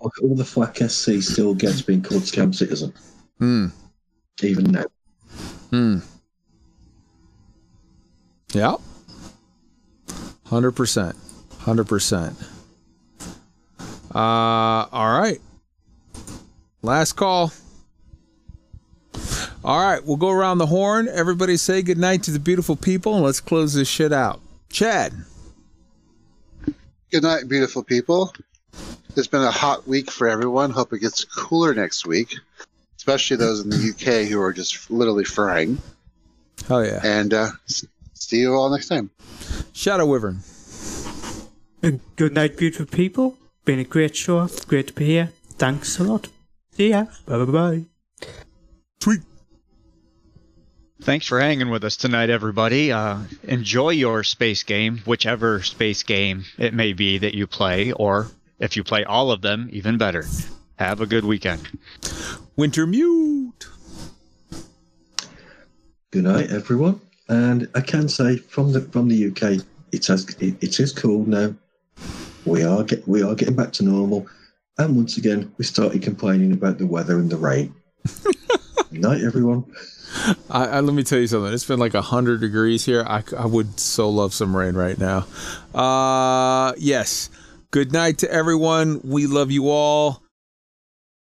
Look at all the flack SC still gets being called scam citizen, Hmm. even now. Hmm. Yeah. Hundred percent. Hundred percent. Uh all right. Last call. All right, we'll go around the horn. Everybody say good night to the beautiful people, and let's close this shit out. Chad. Good night, beautiful people. It's been a hot week for everyone. Hope it gets cooler next week, especially those in the UK who are just literally frying. Oh, yeah. And uh, see you all next time. Shadow Wyvern. And good night, beautiful people. Been a great show. Great to be here. Thanks a lot. See ya. Bye bye bye. Sweet. Thanks for hanging with us tonight, everybody. Uh, enjoy your space game, whichever space game it may be that you play, or if you play all of them, even better. Have a good weekend. Wintermute. Good night, everyone. And I can say from the from the UK, it has it, it is cool now. We are get we are getting back to normal, and once again we started complaining about the weather and the rain. Night, everyone. I, I, let me tell you something. It's been like 100 degrees here. I, I would so love some rain right now. Uh, yes. Good night to everyone. We love you all.